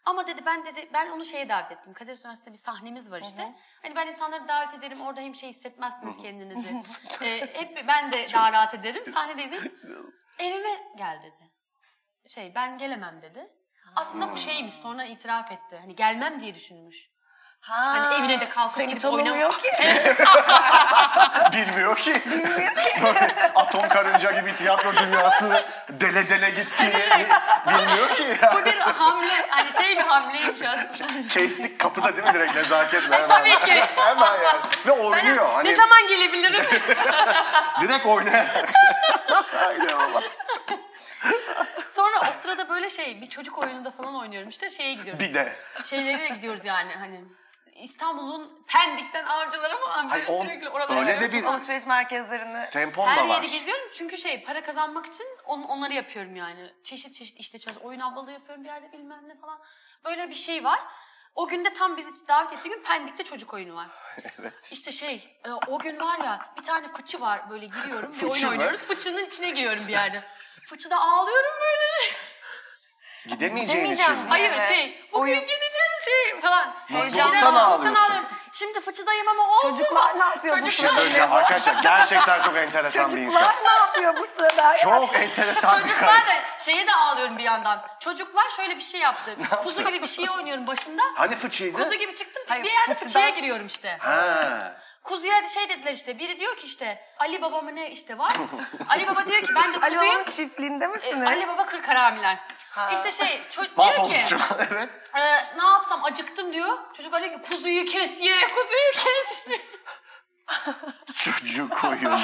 Ama dedi ben dedi ben onu şeye davet ettim. Kadir Üniversitesi'nde bir sahnemiz var işte. Hani ben insanları davet ederim. Orada hem şey hissetmezsiniz kendinizi. E, hep ben de daha rahat ederim. Sahnede izleyin. Evime gel dedi. Şey ben gelemem dedi. Aslında bu şeymiş sonra itiraf etti. Hani gelmem diye düşünmüş. Ha, Hani evine de kalkıp seni gidip tanımıyor ki. Bilmiyor ki. Bilmiyor ki. Atom karınca gibi tiyatro dünyasını dele dele gittiğini bilmiyor ki. Bu bir hamle, hani şey bir hamleymiş aslında. Kestik kapıda değil mi direkt nezaketle hemen. Tabii ki. Hemen yani. Ve Ben oynuyor. hani ne zaman gelebilirim? direkt oynayarak. Haydi Allah. O sırada böyle şey bir çocuk oyununda falan oynuyorum işte şeye gidiyoruz. Bir de. Şeylere gidiyoruz yani hani İstanbul'un Pendik'ten Avcılar'a falan böyle Hayır, on- sürekli oralara. öyle de bir Alışveriş merkezlerini. tempon Her da var. yeri geziyorum çünkü şey para kazanmak için on, onları yapıyorum yani. Çeşit çeşit işte çalış, oyun ablalığı yapıyorum bir yerde bilmem ne falan. Böyle bir şey var. O günde tam bizi davet ettiği gün Pendik'te çocuk oyunu var. Evet. İşte şey e, o gün var ya bir tane fıçı var böyle giriyorum bir Fıçı oyun mı? oynuyoruz. Fıçının içine giriyorum bir yerde. Fıçıda ağlıyorum böyle. Gidemeyeceğin için. Hayır Evet. şey bugün Oyun- gideceğiz şey falan. Mutluluktan Gidelim, ağlıyorsun. Şimdi fıçıdayım ama olsun. Çocuklar ne yapıyor bu Bir şey Çocuklar- söyleyeceğim arkadaşlar. Gerçekten çok enteresan bir insan. Çocuklar ne yapıyor bu sırada? Çok enteresan bir Çocuklar karakter. da şeye de ağlıyorum bir yandan. Çocuklar şöyle bir şey yaptı. Kuzu gibi bir şey oynuyorum başında. Hani fıçıydı? Kuzu gibi çıktım. Hayır, bir yerde fıçıdan- fıçıya giriyorum işte. Ha. Kuzuya şey dediler işte. Biri diyor ki işte Ali Baba mı ne işte var. Ali Baba diyor ki ben de Ali kuzuyum. Baba'nın çiftliğinde misiniz? Ali Baba kırk haramiler. İşte şey çocuk diyor ki şu an evet. e, ne yapsam acıktım diyor. Çocuk diyor ki kuzuyu kes ye kuzuyu kes ye. Çocuk oyunu.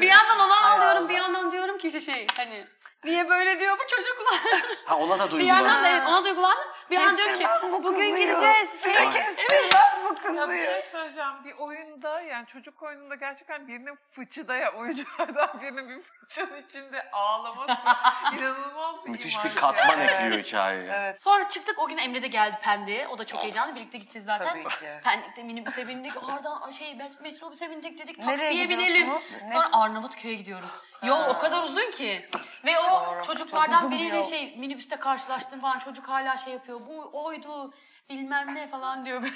Bir yandan ona ağlıyorum bir yandan diyorum ki işte şey hani niye böyle diyor bu çocuklar. Ha ona da bir yandan da evet ona duygulandım. Bir yandan diyorum ki Kestirmem bu bugün kuzuyu. gideceğiz. Şey, kestirmem bu Ya bir kuzuyu. şey söyleyeceğim. Bir oyunda yani çocuk oyununda gerçekten birinin fıçıda ya oyunculardan birinin bir fıçının içinde ağlaması inanılmaz bir Müthiş imaj bir katman yani. ekliyor hikayeye. Evet. Sonra çıktık o gün Emre de geldi Pendik'e. O da çok heyecanlı. Birlikte gideceğiz zaten. Tabii ki. Pendik'te minibüse bindik. Oradan şey met- metrobüse bindik dedik. Nereye Taksiye binelim. gidiyorsunuz? Ne? Sonra Arnavutköy'e gidiyoruz. Yol o kadar uzun ki. Ve o Doğru, çok çocuklardan uzun bir biriyle yol. şey minibüste karşılaştım falan. Çocuk hala şey yapıyor. Bu oydu bilmem ne falan diyor.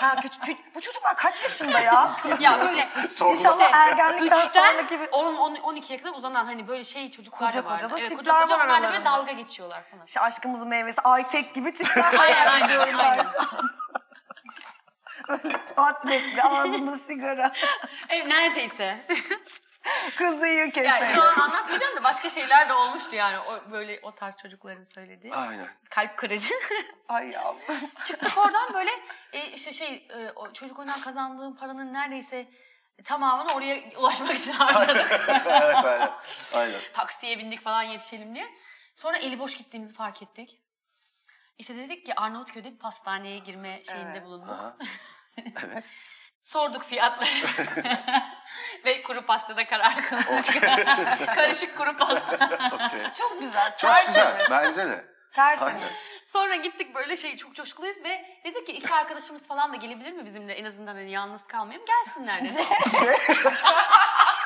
Ha, küç- küç- bu çocuklar kaç yaşında ya? ya böyle İnşallah ergenlikten üçten sonraki bir... 10 10 12'ye kadar uzanan hani böyle şey çocuklar Koca da vardı. koca da evet, tipler koca koca var onlar da böyle aralarında. dalga geçiyorlar falan. İşte aşkımızın meyvesi Aytek gibi tipler. Aynen aynen aynen. Atletli ağzında sigara. Evet, neredeyse. Kızıyı kefe. yani şu an anlatmayacağım da başka şeyler de olmuştu yani o böyle o tarz çocukların söylediği. Aynen. Kalp kırıcı. Ay yavrum. Çıktık oradan böyle e, işte şey e, o çocuk oyundan kazandığım paranın neredeyse tamamını oraya ulaşmak için harcadık. evet aynen. Aynen. Taksiye bindik falan yetişelim diye. Sonra eli boş gittiğimizi fark ettik. İşte dedik ki Arnavutköy'de bir pastaneye girme şeyinde Evet. bulunduk. Evet. Sorduk fiyatları. Ve kuru pastada karar kıldık. Karışık kuru pasta. Okey. Çok güzel. Çok güzel. Bence de. Tertemiz. Aynen. Sonra gittik böyle şey çok coşkuluyuz ve dedik ki iki arkadaşımız falan da gelebilir mi bizimle en azından hani yalnız kalmayalım gelsinler dedi.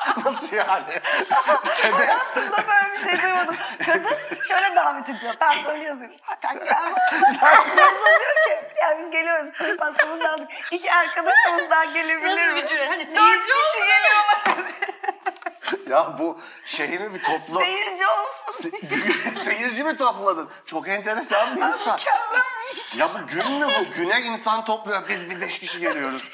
Nasıl yani? Hayatımda böyle bir şey duymadım. Kadın şöyle davet ediyor. Ben böyle yazıyorum. Zaten gelmem. Mesut diyor ki ya biz geliyoruz. Kuru pastamızı aldık. İki arkadaşımız daha gelebilir Nasıl mi? bir cüret? Hani Dört seyirci kişi geliyorlar. ya bu mi bir toplu... Seyirci olsun. Seyirci mi topladın? Çok enteresan bir insan. Mükemmel. Ya bu gün mü bu? Güne insan topluyor. Biz bir beş kişi geliyoruz.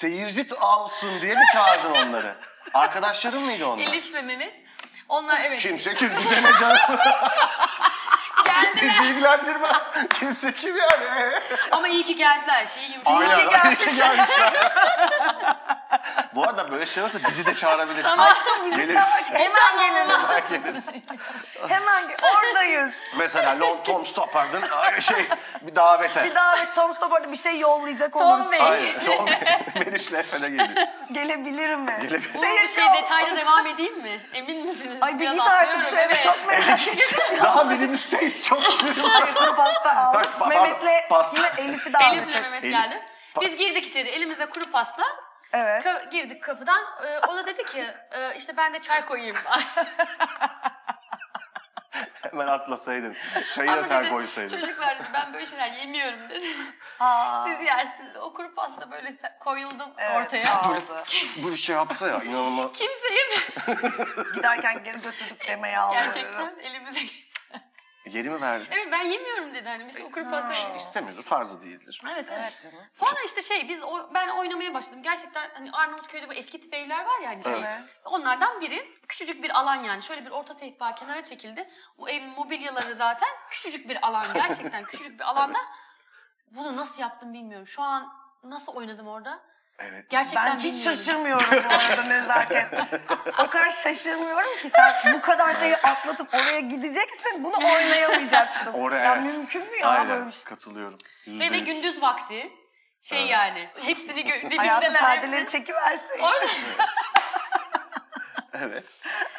Seyirci olsun diye mi çağırdın onları? Arkadaşların mıydı onlar? Elif ve Mehmet. Onlar evet Kimse kim bize ne canım? geldiler. Bizi ilgilendirmez. Kimse kim yani? Ama iyi ki geldiler. Şey gibi. Aynen. İyi ki gelmişler. Bu arada böyle şey olursa bizi de çağırabilirsin. Aşkım bizi Geliriz. çağır. Hemen. Hemen geliriz. Hemen gel. Oradayız. Mesela Lon Tom Stoppard'ın şey bir davete. Bir davet Tom Stoppard'a bir şey yollayacak Tom olursa Bey. Aynen. Tom Meriç'le Efe'ne geliyor. gelebilir mi? Gelebilir. Bu Seyirci şey detaylı devam edeyim mi? Emin misiniz? Ay bir git artık şu eve evet. çok merak ettim. Daha minibüsteyiz çok. Hayır kuru pasta aldık. Bak, Mehmet'le yine Elif'i davet Elif'le. Mehmet geldi. Biz girdik içeri elimizde kuru pasta. Evet. Ka- girdik kapıdan. Ee, o da dedi ki e, işte ben de çay koyayım. Hemen atlasaydın. Çayı Ama da sen dedi, koysaydın. Çocuklar dedi ben böyle şeyler yemiyorum dedi. Aa, Siz yersiniz. O kuru pasta böyle se- koyuldu evet, ortaya. aldı. Bu şey yapsa ya inanılmaz. Kimse yemiyor. Giderken geri götürdük demeye aldı. Gerçekten elimize. Geri mi verdin? Evet ben yemiyorum dedi. Hani biz o kuru pastayı İstemiyordu tarzı değildir. Evet evet. Evet canım. Sonra işte şey biz o, ben oynamaya başladım. Gerçekten hani Arnavutköy'de bu eski tip evler var ya hani şey. Evet. Onlardan biri küçücük bir alan yani. Şöyle bir orta sehpa kenara çekildi. O evin mobilyaları zaten küçücük bir alan. Gerçekten küçücük bir alanda. Bunu nasıl yaptım bilmiyorum. Şu an nasıl oynadım orada? Evet. Gerçekten Ben hiç bilmiyorum. şaşırmıyorum bu arada nezaket. o kadar şaşırmıyorum ki sen bu kadar şeyi atlatıp oraya gideceksin. Bunu oynayamayacaksın. Oraya ya evet. mümkün mü ya böyle Aynen bir şey? katılıyorum. Ve, ve gündüz vakti. Şey Evet. yani. Hepsini gö- Hayatı dibimdeler perdeleri çekiversin. Orada. Evet.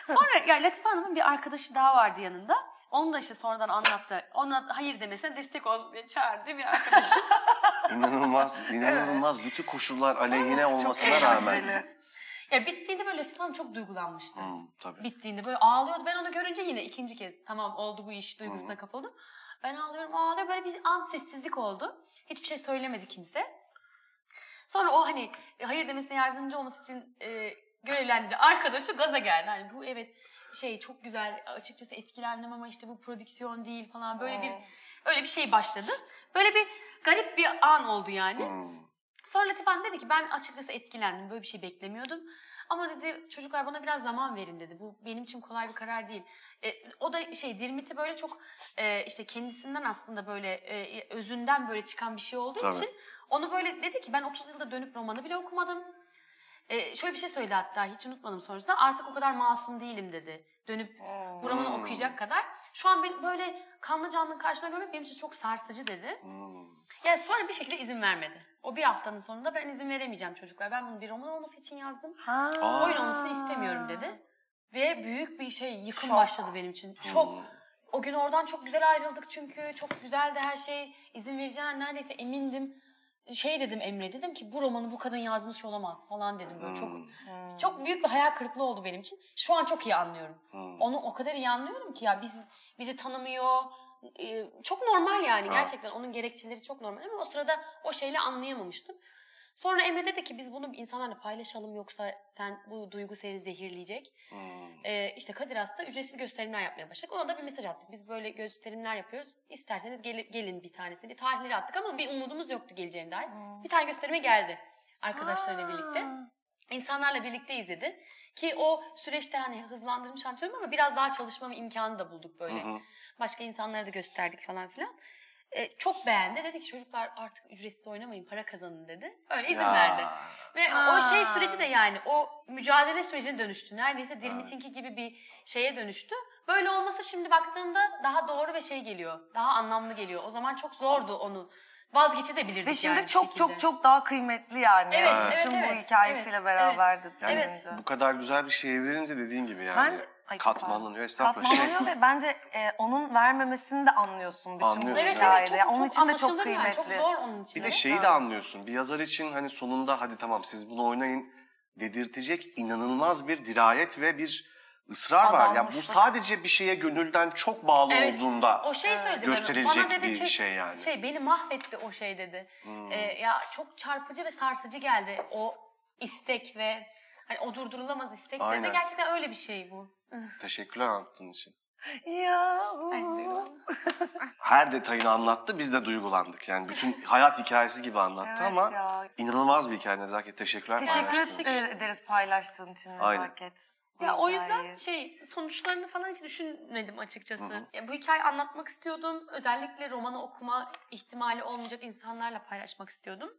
Sonra ya Latife Hanım'ın bir arkadaşı daha vardı yanında. Onu da işte sonradan anlattı. Ona hayır demesine destek olsun diye çağırdı bir arkadaşı. İnanılmaz, inanılmaz. Bütün koşullar aleyhine Çok olmasına rağmen. eğlenceli. ya bittiğinde böyle Latife Hanım çok duygulanmıştı. Hmm, tabii. Bittiğinde böyle ağlıyordu. Ben onu görünce yine ikinci kez tamam oldu bu iş duygusuna kapıldım. Ben ağlıyorum ağlıyorum böyle bir an sessizlik oldu. Hiçbir şey söylemedi kimse. Sonra o hani e, hayır demesine yardımcı olması için e, görevlendi. Arkadaşı gaza geldi. Hani bu evet şey çok güzel açıkçası etkilendim ama işte bu prodüksiyon değil falan böyle bir öyle bir şey başladı. Böyle bir garip bir an oldu yani. Hmm. Sonra Latif Hanım dedi ki ben açıkçası etkilendim. Böyle bir şey beklemiyordum. Ama dedi çocuklar bana biraz zaman verin dedi. Bu benim için kolay bir karar değil. E, o da şey Dirmit'i böyle çok e, işte kendisinden aslında böyle e, özünden böyle çıkan bir şey olduğu Tabii. için onu böyle dedi ki ben 30 yılda dönüp romanı bile okumadım. E, şöyle bir şey söyledi hatta hiç unutmadım sonrasında. Artık o kadar masum değilim dedi. Dönüp Hmm. okuyacak kadar. Şu an ben böyle kanlı canlı karşıma görmek benim için çok sarsıcı dedi. Hmm. Yani sonra bir şekilde izin vermedi. O bir haftanın sonunda ben izin veremeyeceğim çocuklar. Ben bunu bir roman olması için yazdım. Ha. Oyun olmasını istemiyorum dedi. Ve büyük bir şey yıkım Şok. başladı benim için. Çok. Hmm. O gün oradan çok güzel ayrıldık çünkü. Çok güzeldi her şey. İzin vereceğine neredeyse emindim. Şey dedim Emre dedim ki bu romanı bu kadın yazmış olamaz falan dedim böyle çok Hmm. çok büyük bir hayal kırıklığı oldu benim için. Şu an çok iyi anlıyorum. Hmm. Onu o kadar iyi anlıyorum ki ya biz bizi tanımıyor. e, çok normal yani gerçekten onun gerekçeleri çok normal ama o sırada o şeyle anlayamamıştım. Sonra Emre dedi ki biz bunu insanlarla paylaşalım yoksa sen bu duygu seni zehirleyecek. Hmm. Ee, işte Kadir Has'ta ücretsiz gösterimler yapmaya başladık. Ona da bir mesaj attık. Biz böyle gösterimler yapıyoruz. İsterseniz gel- gelin bir tanesini. Tarihleri attık ama bir umudumuz yoktu geleceğine dair. Bir tane gösterime geldi arkadaşlarıyla birlikte. İnsanlarla birlikte izledi. Ki o süreçte hani hızlandırmış antrenörüm ama biraz daha çalışma imkanı da bulduk böyle. Hı hı. Başka insanlara da gösterdik falan filan. Ee, çok beğendi. Dedi ki çocuklar artık ücretsiz oynamayın para kazanın dedi. Öyle izin Ya. verdi. Ve Aa. o şey süreci de yani o mücadele sürecine dönüştü. Neredeyse Dirmit'inki gibi bir şeye dönüştü. Böyle olması şimdi baktığında daha doğru ve şey geliyor. Daha anlamlı geliyor. O zaman çok zordu onu vazgeçebilirdik Ve şimdi yani çok çok çok daha kıymetli yani. Evet, evet, bu evet, hikayesiyle evet, beraber de Yani Evet. bu kadar güzel bir şey verince dediğin gibi yani Bence Ay, katmanlanıyor. Estağfurullah. Şey, Katmanlanıyor ve bence e, onun vermemesini de anlıyorsun bütün Anlıyorsun, bu Evet hikayede. evet çok, Yani onun için de çok anlaşılır yani. kıymetli. Çok zor onun için. bir de şeyi de anlıyorsun. Bir yazar için hani sonunda hadi tamam siz bunu oynayın dedirtecek inanılmaz bir dirayet ve bir ısrar var. Ya bu sadece bir şeye gönülden çok bağlı Evet. olduğunda O şey söyledi gösterilecek bana. Bana dedi bir şey, şey yani. Şey beni mahvetti o şey dedi. Hmm. Ee, ya çok çarpıcı ve sarsıcı geldi o istek ve hani o durdurulamaz istek dedi. Aynen. Gerçekten öyle bir şey bu. Teşekkürler anlattığın için. Ya. Her detayını anlattı biz de duygulandık. Yani bütün hayat hikayesi gibi anlattı Evet ama ya. inanılmaz bir hikaye Nezaket. Teşekkürler Teşekkür paylaştığın için. ederiz paylaştığın için Aynen. Nezaket. Ya o yüzden şey sonuçlarını falan hiç düşünmedim açıkçası. Ya bu hikayeyi anlatmak istiyordum. Özellikle romanı okuma ihtimali olmayacak insanlarla paylaşmak istiyordum.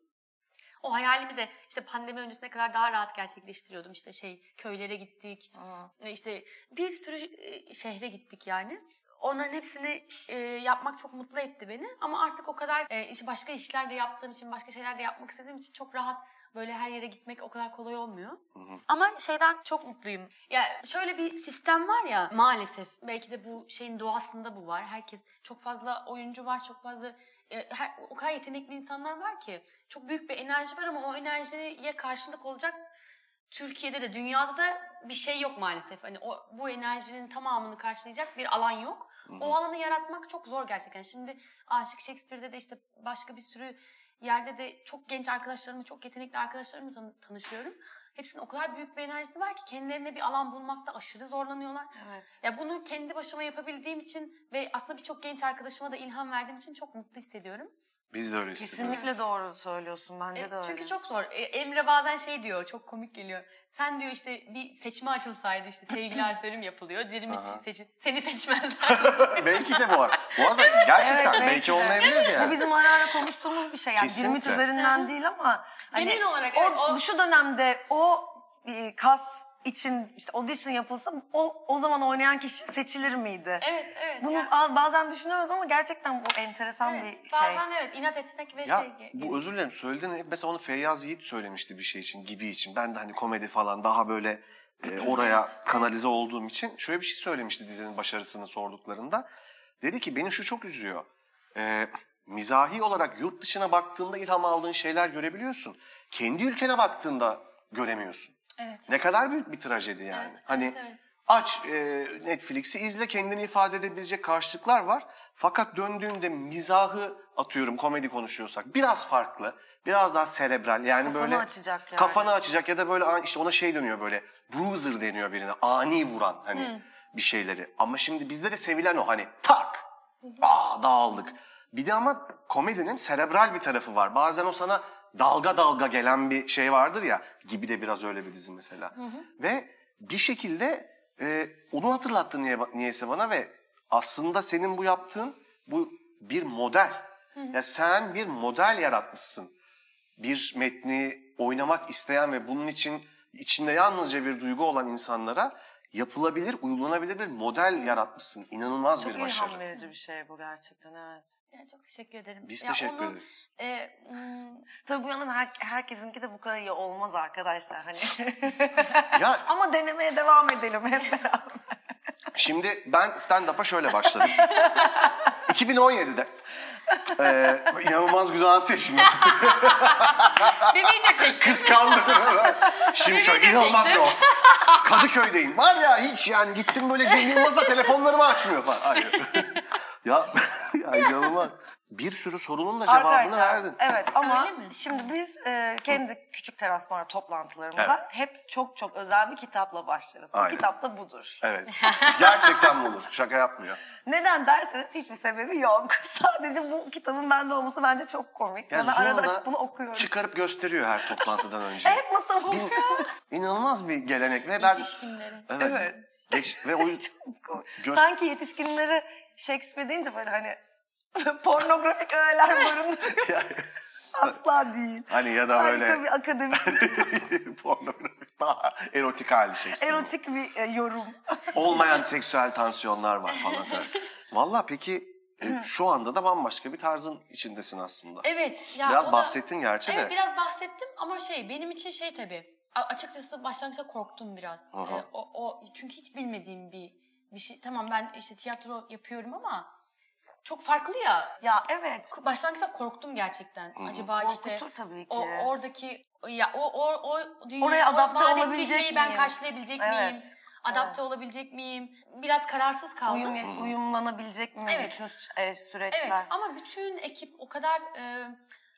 O hayalimi de işte pandemi öncesine kadar daha rahat gerçekleştiriyordum. İşte şey köylere gittik. Aa. İşte bir sürü e, şehre gittik yani. Onların hepsini e, yapmak çok mutlu etti beni. Ama artık o kadar e, işte başka işler de yaptığım için, başka şeyler de yapmak istediğim için çok rahat böyle her yere gitmek o kadar kolay olmuyor. Ama şeyden çok mutluyum. Ya şöyle bir sistem var ya maalesef. Belki de bu şeyin doğasında bu var. Herkes çok fazla oyuncu var, çok fazla e, her- o kadar yetenekli insanlar var ki çok büyük bir enerji var ama o enerjiye karşılık olacak Türkiye'de de dünyada da bir şey yok maalesef. Hani o bu enerjinin tamamını karşılayacak bir alan yok. O alanı yaratmak çok zor gerçekten. Şimdi Aşık Shakespeare'de de işte başka bir sürü yerde de çok genç arkadaşlarımla, çok yetenekli arkadaşlarımla tan- tanışıyorum. Hepsinin o kadar büyük bir enerjisi var ki kendilerine bir alan bulmakta aşırı zorlanıyorlar. Evet. Ya bunu kendi başıma yapabildiğim için ve aslında birçok genç arkadaşıma da ilham verdiğim için çok mutlu hissediyorum. Biz de öyle hissediyoruz. Kesinlikle doğru söylüyorsun. Bence E, de öyle. çünkü çok zor. E, Emre bazen şey diyor, çok komik geliyor. Sen diyor işte bir seçme açılsaydı işte sevgiler söylüm yapılıyor. Dirimit Aha. seçin, seni seçmezler. belki de bu var. Bu arada gerçekten Evet, belki, belki olmayabilir Bu yani. bizim ara ara konuştuğumuz bir şey. Yani Kesinlikle. Üzerinden değil ama hani Genel olarak o, evet, o- şu dönemde o e, cast için işte audition yapılsa o o zaman oynayan kişi seçilir miydi? evet, evet. Bunu ya- a- bazen düşünüyoruz ama gerçekten bu enteresan evet, bir şey. bazen evet inat etmek ve Ya şey. bu özür dilerim söylediğin mesela onu Feyyaz Yiğit söylemişti bir şey için gibi için. Ben de hani komedi falan daha böyle e, oraya kanalize olduğum için şöyle bir şey söylemişti dizinin başarısını sorduklarında. Dedi ki beni şu çok üzüyor. E, mizahi olarak yurt dışına baktığında ilham aldığın şeyler görebiliyorsun. Kendi ülkene baktığında göremiyorsun. Evet. Ne kadar büyük bir trajedi yani. Evet, hani evet, evet. aç e, Netflix'i izle kendini ifade edebilecek karşılıklar var. Fakat döndüğünde mizahı atıyorum komedi konuşuyorsak biraz farklı. Biraz daha serebral yani Kafanı böyle açacak yani. kafanı açacak ya da böyle işte ona şey dönüyor böyle bruiser deniyor birine ani vuran hani bir şeyleri. Ama şimdi bizde de sevilen o hani tak aa dağıldık. Bir de ama komedinin serebral bir tarafı var. Bazen o sana dalga dalga gelen bir şey vardır ya gibi de biraz öyle bir dizi mesela. Ve bir şekilde e, onu hatırlattı niye, niyeyse bana ve aslında senin bu yaptığın bu bir model. Ya sen bir model yaratmışsın. Bir metni oynamak isteyen ve bunun için içinde yalnızca bir duygu olan insanlara yapılabilir, uygulanabilir bir model yaratmışsın. İnanılmaz Çok bir başarı. ilham verici bir şey bu gerçekten evet. Ya, çok teşekkür ederim. Biz Ya teşekkür onu, ederiz. e, hmm, Tabii bu yandan her, herkesinki de bu kadar iyi olmaz arkadaşlar hani. Ya ama denemeye devam edelim hep beraber. Şimdi ben stand-up'a şöyle başladım. 2017'de. Ee, inanılmaz güzel şimdi. bir video çektim. Kıskandım. şimdi şöyle video inanılmaz bir çektim. ortam. Kadıköy'deyim. Var ya hiç yani gittim böyle Cem Yılmaz'la telefonlarımı açmıyor falan. Hayır. ya Ya inanılmaz. Bir sürü sorunun da cevabını Arkadaşlar verdin. evet ama şimdi biz e, kendi küçük teras numara toplantılarımıza hep çok çok özel bir kitapla başlarız. Aynen. O kitap da budur. Evet. Gerçekten bu olur. Şaka yapmıyor. Neden derseniz hiçbir sebebi yok. Sadece bu kitabın bende olması bence çok komik. Yani ben arada açıp bunu okuyorum. Çıkarıp gösteriyor her toplantıdan önce. Hep nasıl inanılmaz bir gelenek ve ben... Yetişkinleri. Evet. Evet. Geç, ve o yüzden Sanki yetişkinleri Shakespeare deyince böyle hani pornografik öğeler barındırıyor. Asla değil. hani ya da Harika böyle bir akademik, pornografik daha erotik hali şey. erotik bir e, yorum. Olmayan seksüel tansiyonlar var falan. Valla peki e, şu anda da bambaşka bir tarzın içindesin aslında. Evet. Ya Biraz o da- bahsettin gerçi Evet de. biraz bahsettim ama şey benim için şey tabii. a- Açıkçası başlangıçta korktum biraz. Aha. Ee, o, o çünkü hiç bilmediğim bir bir şey. Tamam ben işte tiyatro yapıyorum ama çok farklı ya. Ya evet. Başlangıçta korktum gerçekten. Acaba işte tabii ki. o oradaki ya o o o dünya Oraya o adapte ettiği olabilecek şeyi ben miyim? karşılayabilecek miyim? Evet, Adapte olabilecek miyim? Biraz kararsız kaldım. Uyum, uyumlanabilecek mi Evet. bütün e, süreçler? Evet ama bütün ekip o kadar e,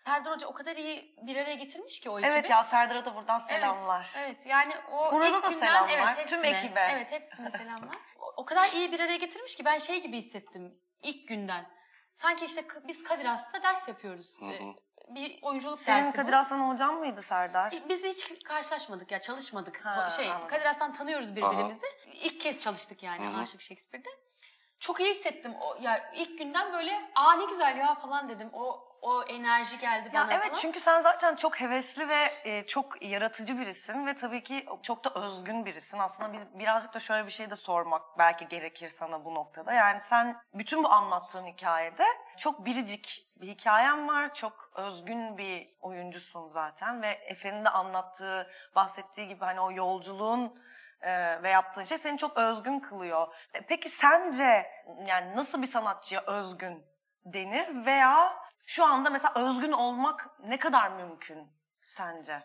Serdar Hoca o kadar iyi bir araya getirmiş ki o ekibi. Evet ya Serdar'a da buradan Evet, selamlar. Evet, yani o Burada da günden, selamlar. evet, Tüm hepsine, ekibe. Evet hepsine selamlar. O- O kadar iyi bir araya getirmiş ki ben şey gibi hissettim ilk günden. Sanki işte biz Kadir Has'ta ders yapıyoruz. Ee, Bir oyunculuk Senin dersi Kadir bu. Hasan hocam mıydı Serdar? Biz hiç karşılaşmadık ya çalışmadık. Ha, şey anladım. Kadir Has'tan tanıyoruz birbirimizi. İlk kez çalıştık yani Aşık Shakespeare'de. Çok iyi hissettim. O, ya ilk günden böyle aa ne güzel ya falan dedim. O o enerji geldi Ya bana evet falan. çünkü sen zaten çok hevesli ve e, çok yaratıcı birisin ve tabii ki çok da özgün birisin. Aslında biz birazcık da şöyle bir şey de sormak belki gerekir sana bu noktada. Yani sen bütün bu anlattığın hikayede çok biricik bir hikayen var. Çok özgün bir oyuncusun zaten ve Efe'nin de anlattığı, bahsettiği gibi hani o yolculuğun e, ve yaptığın şey seni çok özgün kılıyor. E, Peki sence yani nasıl bir sanatçıya özgün denir veya şu anda mesela özgün olmak ne kadar mümkün sence?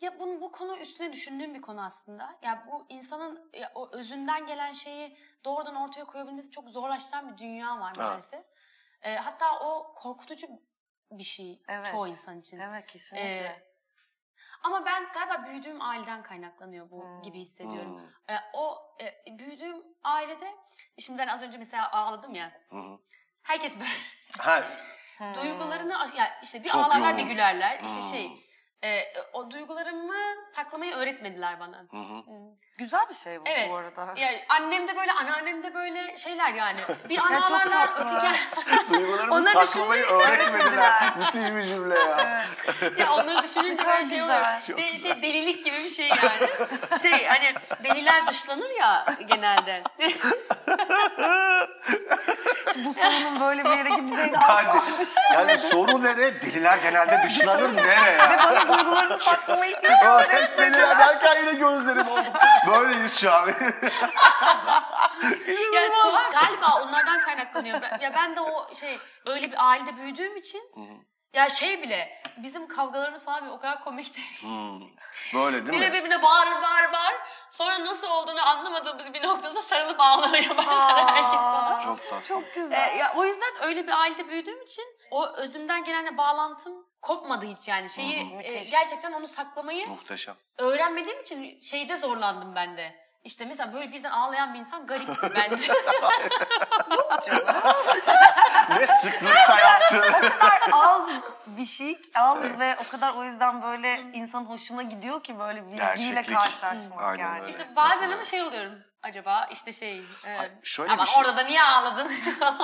Ya bunu, bu konu üstüne düşündüğüm bir konu aslında. Ya bu insanın ya o özünden gelen şeyi doğrudan ortaya koyabilmesi çok zorlaştıran bir dünya var maalesef. Ee, hatta o korkutucu bir şey Evet. çoğu insan için. Evet kesinlikle. Ee, ama ben galiba büyüdüğüm aileden kaynaklanıyor bu Hmm. gibi hissediyorum. Hmm. Ee, o e, büyüdüğüm ailede, şimdi ben az önce mesela ağladım ya. Hı hı. Herkes böyle Ha, duygularını ya işte bir Çok ağlarlar yoğun. bir gülerler. İşte Hmm. şey e, o duygularımı saklamayı öğretmediler bana. hı hı. Güzel bir şey bu Evet. bu arada. Ya annem de böyle, anneannem de böyle şeyler yani. Bir çok ağlarlar, öteki Duygularımı saklamayı öğretmediler. Müthiş bir cümle ya. ya onları düşününce böyle şey. Çok De- şey delilik gibi bir şey yani. şey hani deliler dışlanır ya genelde. Bu sorunun böyle bir yere gideceğini Yani, yani soru nere? Deliler genelde dışlanır nereye? bana duygularını saklamayı hiç Sonra hep deliler derken yine gözlerim oldu. Böyleyiz şu an. ya tuhaf, galiba onlardan kaynaklanıyor. Ya ben de o şey öyle bir ailede büyüdüğüm için ya şey bile bizim kavgalarımız falan bile o kadar komikti. Hmm, Böyle değil Biri mi? birbirine bağır bağır bağır. Sonra nasıl olduğunu anlamadığımız bir noktada sarılıp ağlamaya başlar herkes sana. Çok tatlı. Çok Ee, güzel. ya o yüzden öyle bir ailede büyüdüğüm için o özümden gelenle bağlantım kopmadı hiç yani. Şeyi Hı hı, e, gerçekten onu saklamayı Muhteşem. öğrenmediğim için şeyde zorlandım ben de. İşte mesela böyle birden ağlayan bir insan garip bence. Ne sıklıkta yaptın. az bir şey, az ve o kadar o yüzden böyle insanın hoşuna gidiyor ki böyle biriyle Gerçeklik. karşılaşmak Aynen yani. öyle. işte bazen ama şey oluyorum. Acaba işte şey... E, Ay, şöyle bir şey- orada da niye ağladın?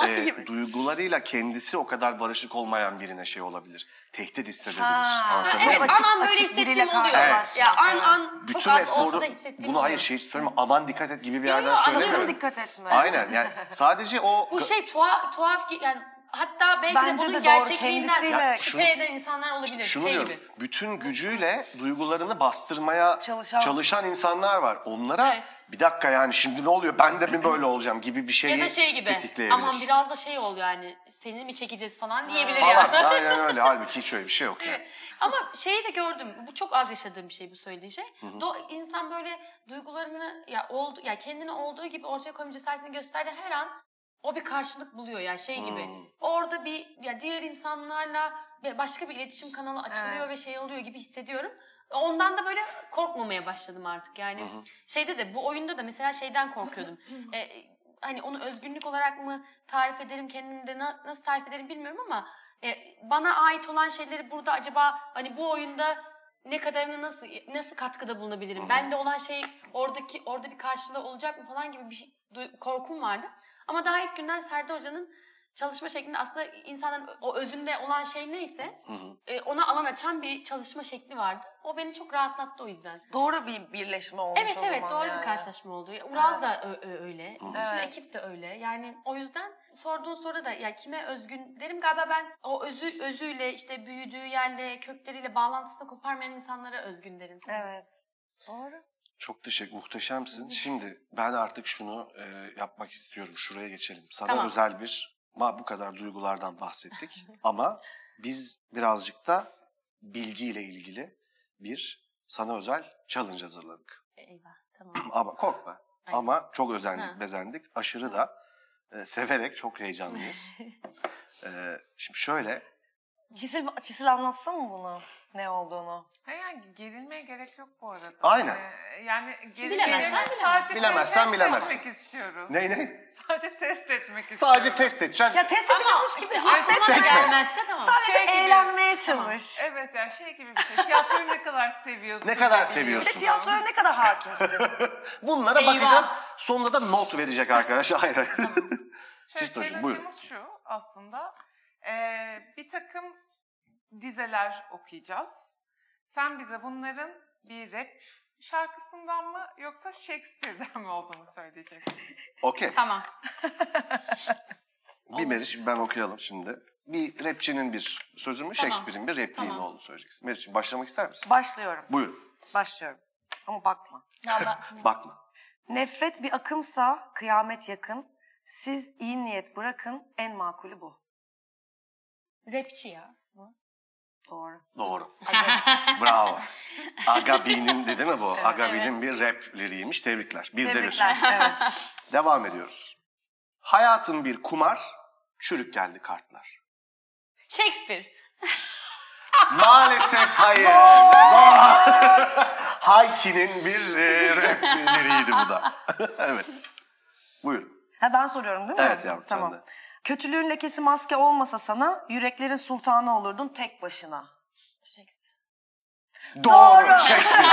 gibi. duygularıyla kendisi o kadar barışık olmayan birine şey olabilir. Tehdit hissedebilir. Ha, Evet açık- an an böyle hissettiğim oluyor. karşılaşmak. Ya an Evet. an çok Bütün az eforu, olsa da hissettiğim bunu hayır oluyor. şey söyleme aman dikkat et gibi bir yerden yo, söylemiyorum. Sakın dikkat etme. Aynen yani sadece o Bu şey tuhaf, tuhaf ki- yani hatta belki Bence de de bunun doğru, gerçekliğinden kendisiyle- şüphe eden insanlar olabilir. şunu şey diyorum. gibi. Bütün gücüyle duygularını bastırmaya Çalışan. çalışan, insanlar var. Onlara Evet. bir dakika yani şimdi ne oluyor ben de mi böyle olacağım gibi bir şeyi Ya da şey gibi. tetikleyebilir. Aman biraz da şey ol yani. Seni mi çekeceğiz falan diyebilir Falan. yani. Aynen öyle. Halbuki hiç öyle bir şey yok yani. Evet. Ama şeyi de gördüm. Bu çok az yaşadığım bir şey bu söylediği şey. Do, insan böyle duygularını ya oldu ya kendini olduğu gibi ortaya koyma cesaretini gösterdiği her an o bir karşılık buluyor ya şey gibi. Hmm. Orada bir ya diğer insanlarla başka bir iletişim kanalı açılıyor Evet. ve şey oluyor gibi hissediyorum. Ondan da böyle korkmamaya başladım artık. Yani hı. şeyde de bu oyunda da mesela şeyden korkuyordum. Ee, hani onu özgünlük olarak mı tarif ederim kendimde na- nasıl tarif ederim bilmiyorum ama e, bana ait olan şeyleri burada acaba hani bu oyunda ne kadarını nasıl nasıl katkıda bulunabilirim? Bende olan şey oradaki orada bir karşılığı olacak mı falan gibi bir şey, korkum vardı. Ama daha ilk günden Serdar Hoca'nın çalışma şeklinde aslında insanın o özünde olan şey neyse Hı hı. e, ona alan açan bir çalışma şekli vardı. O beni çok rahatlattı o yüzden. Doğru bir birleşme olmuş Evet o evet zaman doğru yani. bir karşılaşma oldu. Uraz da ö- ö- öyle. Bütün Evet. ekip de öyle. Yani o yüzden sorduğun soru da ya kime özgün derim galiba ben o özü özüyle işte büyüdüğü yerle kökleriyle bağlantısını koparmayan insanlara özgün derim. sana. Evet. Doğru. Çok teşekkür, muhteşemsin. Şimdi ben artık şunu e, yapmak istiyorum. Şuraya geçelim. Sana Tamam. özel bir, ma bu kadar duygulardan bahsettik. Ama biz birazcık da bilgiyle ilgili bir sana özel challenge hazırladık. Eyvah tamam. Ama korkma. Ay. Ama çok özendik, Ha. bezendik. Aşırı da e, severek çok heyecanlıyız. E, şimdi şöyle, Çisil, Çisil anlatsın mı bunu? Ne olduğunu? Ha yani gerilmeye gerek yok bu arada. Aynen. Ee, yani bilemez. sadece Bilemezsen test etmek istiyoruz. ne ne? Sadece test etmek istiyoruz. Sadece test edeceğiz. Ya test ediliyormuş gibi işte hissetme. aklıma Hissetme. gelmezse tamam. Sadece Şey gibi. eğlenmeye Tamam. çalış. Evet yani şey gibi bir şey. Tiyatroyu ne kadar seviyorsun? Ne kadar seviyorsun? Ve tiyatroya ne kadar hakimsin? Bunlara Eyvah. bakacağız. Sonunda da not verecek arkadaşlar. Hayır hayır. Şöyle şu aslında. Ee, bir takım dizeler okuyacağız. Sen bize bunların bir rap şarkısından mı yoksa Shakespeare'den mi olduğunu söyleyeceksin. Okey. Tamam. Bir Meriç ben okuyalım şimdi. Bir rapçinin bir sözü mü, Tamam. Shakespeare'in bir repliği mi Tamam. olduğunu söyleyeceksin. Meriç'im başlamak ister misin? Başlıyorum. Buyur. Başlıyorum. Ama bakma. Ya ben- Bakma. Nefret bir akımsa kıyamet yakın. Siz iyi niyet bırakın en makulü bu. Rapçi ya. bu. Doğru. Doğru. Bravo. Agabi'nin de değil mi bu? Evet, Agabi'nin bir rap liriğiymiş. Tebrikler. Bir de bir. Tebrikler. evet. Devam ediyoruz. Hayatım bir kumar, çürük geldi kartlar. Shakespeare. Maalesef hayır. Hayki'nin bir e, rap liriğiydi bu da. evet. Buyurun. Ha ben soruyorum değil mi? Evet yavrum, sen Tamam. de. Kötülüğün lekesi maske olmasa sana yüreklerin sultanı olurdun tek başına. Shakespeare. Doğru. Doğru. Shakespeare.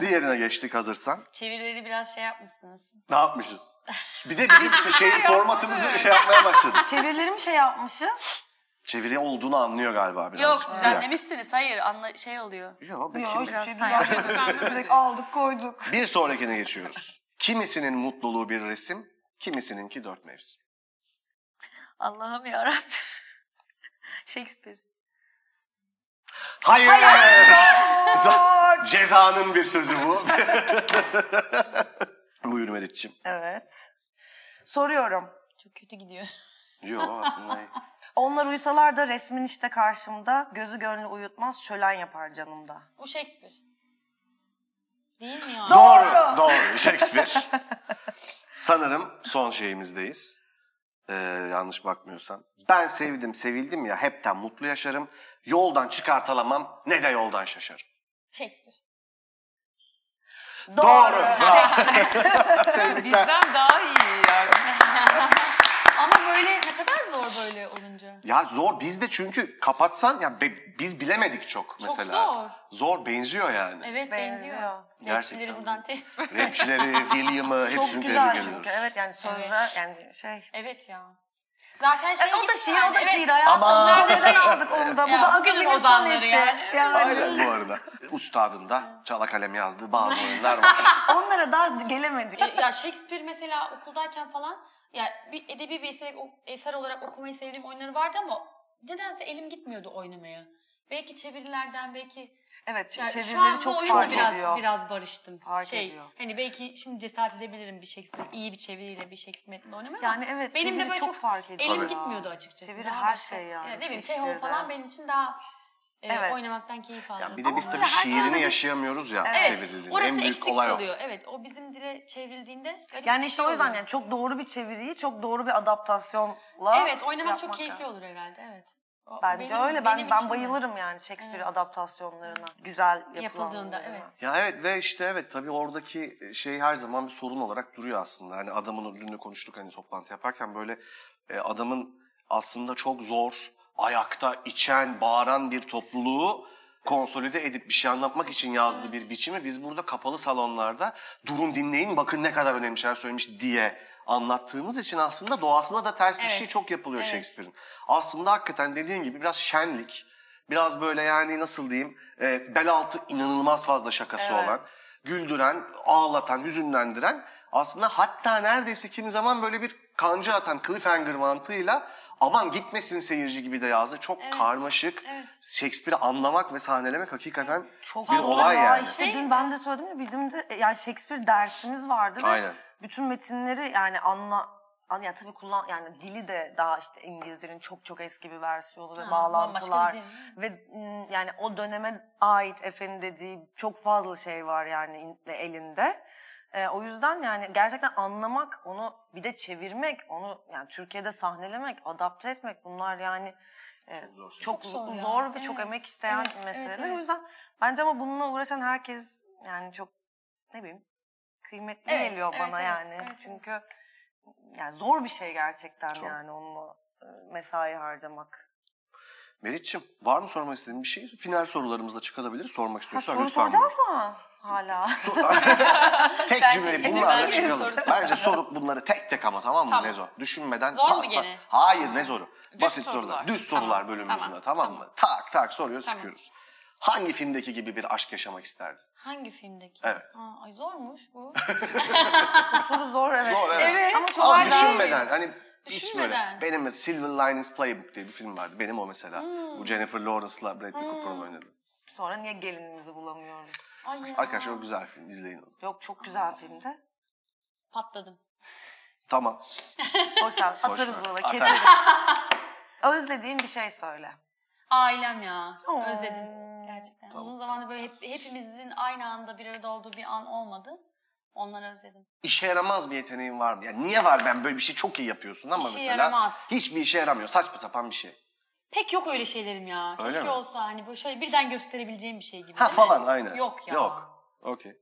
Diğerine geçtik hazırsan. Çevirileri biraz şey yapmışsınız. Ne yapmışız? Bir de bizim şey formatımızı şey yapmaya başladık. Çevirileri mi şey yapmışız? Çeviri olduğunu anlıyor galiba biraz. Yok düzenlemişsiniz. Hayır anla şey oluyor. Yok, Yok hiçbir şey düzenlemedik. Aldık koyduk. Bir sonrakine geçiyoruz. Kimisinin mutluluğu bir resim, kimisininki dört mevsim. Allah'ım yarabbim. Shakespeare. Hayır! Cezanın bir sözü bu. Buyur Meriç'ciğim. Evet. Soruyorum. Çok kötü gidiyor. Yok aslında iyi. Onlar uysalar da resmin işte karşımda. Gözü gönlü uyutmaz şölen yapar canımda. Bu Shakespeare. Değil mi ya? Doğru, doğru. Shakespeare. Sanırım son şeyimizdeyiz. Ee, yanlış bakmıyorsam. Ben sevdim, sevildim ya hepten mutlu yaşarım. Yoldan çıkartılamam ne de yoldan şaşarım. Shakespeare. Doğru. Tebrikler. Bizden daha iyi yani. Ama böyle ne kadar zor böyle olunca. Ya zor bizde çünkü kapatsan ya be- biz bilemedik çok mesela. zor. Zor benziyor yani. Evet benziyor. Benziyor. Gerçekten. Rapçileri buradan te... Rapçileri, William'ı Çok hepsini güzel tebrik çünkü. Evet yani sözler yani şey. evet ya. Zaten şey E, o gibi da şiir, yani, o da evet. şiir. Hayatım Ama- neden aldık onu da. Bu Ya, da bugünün Agabi'nin ozanları sonesi. yani. Aynen bu arada. Ustadın da çala kalem yazdığı bazı oyunlar var. Onlara daha gelemedik. E, ya Shakespeare mesela okuldayken falan ya bir edebi bir eser, eser olarak okumayı sevdiğim oyunları vardı ama nedense elim gitmiyordu oynamaya. Belki çevirilerden belki Evet yani şu çevirileri an çok oyunla fark biraz, ediyor. biraz barıştım. Fark şey, ediyor. Hani belki şimdi cesaret edebilirim bir Shakespeare iyi bir çeviriyle bir Shakespeare metninde oynamaya Yani ama evet, benim de böyle çok çok fark ediyor. Elim Tabii. gitmiyordu açıkçası. Çeviri Daha her başka- şey yani ne bileyim. Chekhov falan benim için daha e, Evet. oynamaktan keyif aldım. Yani bir de biz tabii şiirini tane- yaşayamıyoruz ya Evet, çevrildiğinde. orası en büyük eksik olay o. kalıyor. Evet, o bizim dile çevrildiğinde garip Yani işte şey o yüzden oluyor. yani çok doğru bir çeviriyi çok doğru bir adaptasyonla Evet, oynamak çok keyifli lazım. olur herhalde. Evet. Bence benim- öyle. Ben benim ben de. bayılırım yani Shakespeare adaptasyonlarına. Güzel. Yapıldığında, evet. Ya evet ve işte evet tabii oradaki şey her zaman bir sorun olarak duruyor aslında. Hani adamın de konuştuk hani toplantı yaparken böyle e, adamın aslında çok zor ayakta içen, bağıran bir topluluğu konsolide edip bir şey anlatmak için yazdığı bir biçimi biz burada kapalı salonlarda durun dinleyin bakın ne kadar önemli şeyler söylemiş diye anlattığımız için aslında doğasına da ters bir Evet. şey çok yapılıyor Evet. Shakespeare'in. Aslında hakikaten dediğin gibi biraz şenlik, biraz böyle yani nasıl diyeyim e, bel altı inanılmaz fazla şakası Evet. olan, güldüren, ağlatan, hüzünlendiren aslında hatta neredeyse kimi zaman böyle bir kanca atan cliffhanger mantığıyla aman gitmesin seyirci gibi de yazdı. Çok Evet. karmaşık. Evet. Shakespeare'i anlamak ve sahnelemek hakikaten Çok bir olay ya. yani. İşte dün ben de söyledim ya bizim de e, yani Shakespeare dersimiz vardı ve Aynen. Bütün metinleri yani anla an ya tabii kullan yani dili de daha işte İngilizlerin çok çok eski bir versiyonu ve Ha, bağlantılar ve yani o döneme ait efendim dediği çok fazla şey var yani elinde. E, o yüzden yani gerçekten anlamak, onu bir de çevirmek, onu yani Türkiye'de sahnelemek, adapte etmek bunlar yani e, Çok zor şey. çok, Çok zor zor ve çok Evet. emek isteyen Evet, evet, meseleler. evet. O yüzden bence ama bununla uğraşan herkes yani çok ne bileyim kıymetli Evet, geliyor evet, bana evet, yani. evet, evet. Çünkü yani zor bir şey gerçekten Çok. yani onunla e, mesai harcamak. Meriç'ciğim var mı sormak istediğin bir şey? Final sorularımızda çıkabilir. Sormak istiyorsan soru lütfen. soracağız mı hala? Tek Bence cümle bunlarla çıkalım. Bence sorup bunları tek tek ama tamam mı? Tamam. Ne zor? Düşünmeden Zor mu gene? Hayır ne zoru? Basit sorular. sorular. Düz sorular Tamam, bölümümüzde tamam, tamam, mı? Tak tak soruyoruz Tamam. çıkıyoruz. Hangi filmdeki gibi bir aşk yaşamak isterdin? Hangi filmdeki? Evet. Aa, ay zormuş bu. Bu soru zor evet. Zor evet. evet. Ama çok Ama düşünmeden hani hiç böyle. Düşünmeden. Benim mesela Silver Linings Playbook diye bir film vardı. Benim o mesela. Hmm. Bu Jennifer Lawrence'la Bradley Cooper'ın oynadığı. Sonra niye gelinimizi bulamıyoruz? Ay ya. Arkadaşlar o güzel film. izleyin onu. Yok çok güzel filmde. Patladım. Tamam. Boş ver atarız bunu keseriz. Özlediğin bir şey söyle. Ailem ya. Oo. Özledim. Gerçekten. Uzun zamandır böyle hep, hepimizin aynı anda bir arada olduğu bir an olmadı. Onları özledim. İşe yaramaz bir yeteneğin var mı? Yani niye var ben böyle bir şey çok iyi yapıyorsun ama İşe mesela yaramaz. hiçbir işe yaramıyor. Saçma sapan bir şey. Pek yok öyle şeylerim ya. Öyle Keşke mi? olsa hani böyle şöyle birden gösterebileceğim bir şey gibi. Ha değil mi? falan aynen. Yok ya. Yok. Okey.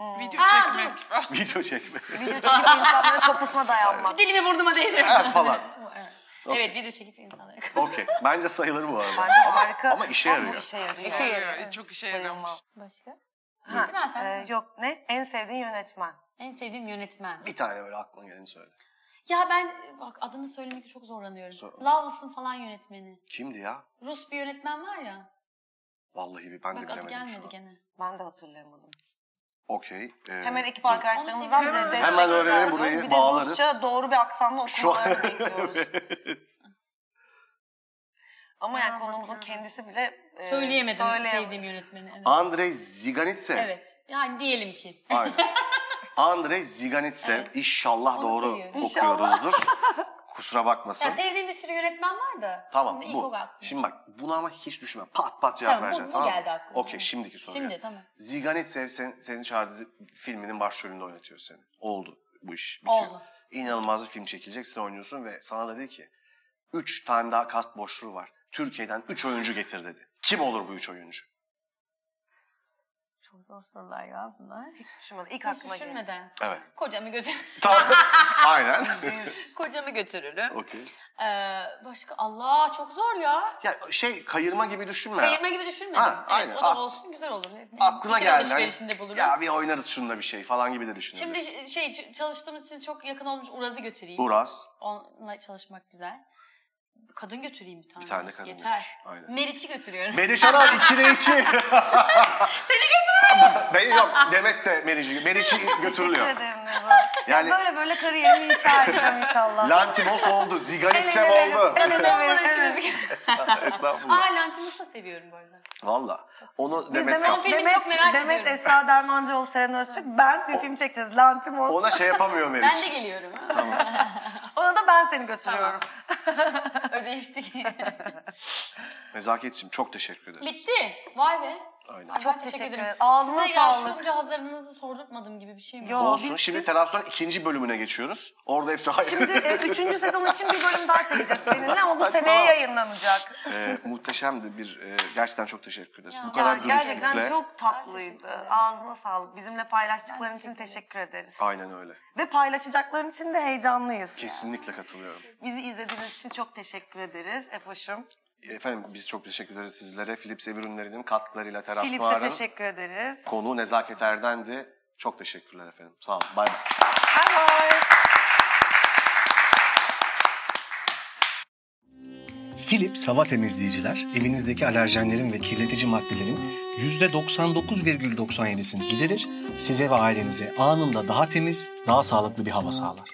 Video Ha, çekmek falan. Video çekme. Video çekip insanların kapısına dayanmak. Dilimi burnuma değdiriyorum. Ha, falan. evet. Okey. evet video çekip insanlara Okey. Bence sayılır bu arada. Bence harika. ama işe yarıyor. işe yarıyor. İşe yarıyor. Çok işe yarıyor. Başka? Ha, Bitti mi sen? e, yok ne? En sevdiğin yönetmen. En sevdiğim yönetmen. Bir tane böyle aklına geleni söyle. Ya ben bak adını söylemekte çok zorlanıyorum. Sor. Loveless'ın falan yönetmeni. Kimdi ya? Rus bir yönetmen var ya. Vallahi bir ben de Bak adı bilemedim şu gelmedi an. gene. Ben de hatırlayamadım. Okey. ee, Hemen ekip arkadaşlarımızdan de destek Hemen öğrenelim, burayı ediyoruz. Bir de bağlarız. Rusça doğru bir aksanla okumalarını bekliyoruz. Evet. Ama yani konumuzun kendisi bile e, Söyleyemedim söyleyemedi. sevdiğim yönetmeni. Evet. Andrei Ziganitsev. evet. Yani diyelim ki. Aynen. Andrei Ziganitsev. Evet. İnşallah Onu doğru seviyorum. okuyoruzdur. Kusura bakmasın. Ya sevdiğim bir sürü yönetmen var da. Tamam Şimdi bu. Şimdi bak bunu ama hiç düşünme. Pat pat cevap Tamam, bu- vereceksin bu tamam mı? geldi aklıma. Okey şimdiki soruya. Şimdi tamam. Ziganitsev sen, senin çağırdığı filminin başrolünde oynatıyor seni. Oldu bu iş. Bitiyor. Oldu. İnanılmaz bir film çekilecek. Sen oynuyorsun ve sana da dedi ki üç tane daha kast boşluğu var. Türkiye'den üç oyuncu getir dedi. Kim olur bu üç oyuncu? Çok zor sorular ya bunlar. Hiç düşünmedim. İlk Hiç aklıma geldi. düşünmeden. Evet. Kocamı götür. Tamam. Aynen. Kocamı götürürüm. Okey. Ee, başka Allah çok zor ya. Ya şey kayırma gibi düşünme. Kayırma gibi düşünmedim. Ha, evet aynen. o da Ah. olsun güzel olur. Aklına Fikir geldi. hani, alışverişinde buluruz. Ya bir oynarız şunda bir şey falan gibi de düşünebilirsin. Şimdi şey ç- çalıştığımız için çok yakın olmuş Uraz'ı götüreyim. Uras. Onunla çalışmak güzel. Kadın götüreyim bir tane. Bir tane kadın Yeter. götür. Aynen. Meriç'i götürüyorum. Meriç Aral 2'de 2. Seni götürürüm. Ben yok Demet de Meriç'i Meriç'i Teşekkür götürülüyor. ederim. Yani Böyle böyle kariyerimi inşa edeceğim inşallah. Lantimos oldu, ele oldu. evet. içimiz Estağfurullah. Aa Lantimus'u da seviyorum bu arada. Valla. Onu Biz Demet Demet, filmi Demet, çok merak Demet ediyorum. Esra Dermancıoğlu, Seren Öztürk. Ben bir film çekeceğiz. Lantimos. Ona şey yapamıyor Meriç. Ben de geliyorum. Ona da ben seni götürüyorum. Ödeştik. Nezaketciğim çok teşekkür ederiz. Bitti. Vay be. Aynen. Ay, Çok ben teşekkür ederim. Ağzına Size sağlık. yaşlı cihazlarınızı sordurtmadım gibi bir şey mi? Yo, Olsun. biz- Şimdi biz- Terasyon ikinci bölümüne geçiyoruz. Orada hepsi ayrı. Şimdi e, üçüncü sezon için bir bölüm daha çekeceğiz seninle ama bu seneye yayınlanacak. Ee, muhteşemdi bir e, gerçekten çok teşekkür ederiz. Bu Ya, kadar gerçekten dürüstlükle. çok Ben tatlıydı. teşekkür. Ağzına sağlık. Bizimle paylaştıkların için teşekkür teşekkür ederiz. Aynen öyle. Ve paylaşacakların için de heyecanlıyız. Kesinlikle katılıyorum. Bizi izlediğiniz için çok teşekkür ederiz Efoş'um. Efendim biz çok teşekkür ederiz sizlere. Philips Ev ürünlerinin katkılarıyla Philips'e Terasmar'ın teşekkür ederiz. konu Nezaket Erden'di. Çok teşekkürler efendim. Sağ olun. Bay bay. Bye bye. Philips hava temizleyiciler evinizdeki alerjenlerin ve kirletici maddelerin %99,97'sini giderir, size ve ailenize anında daha temiz, daha sağlıklı bir hava sağlar.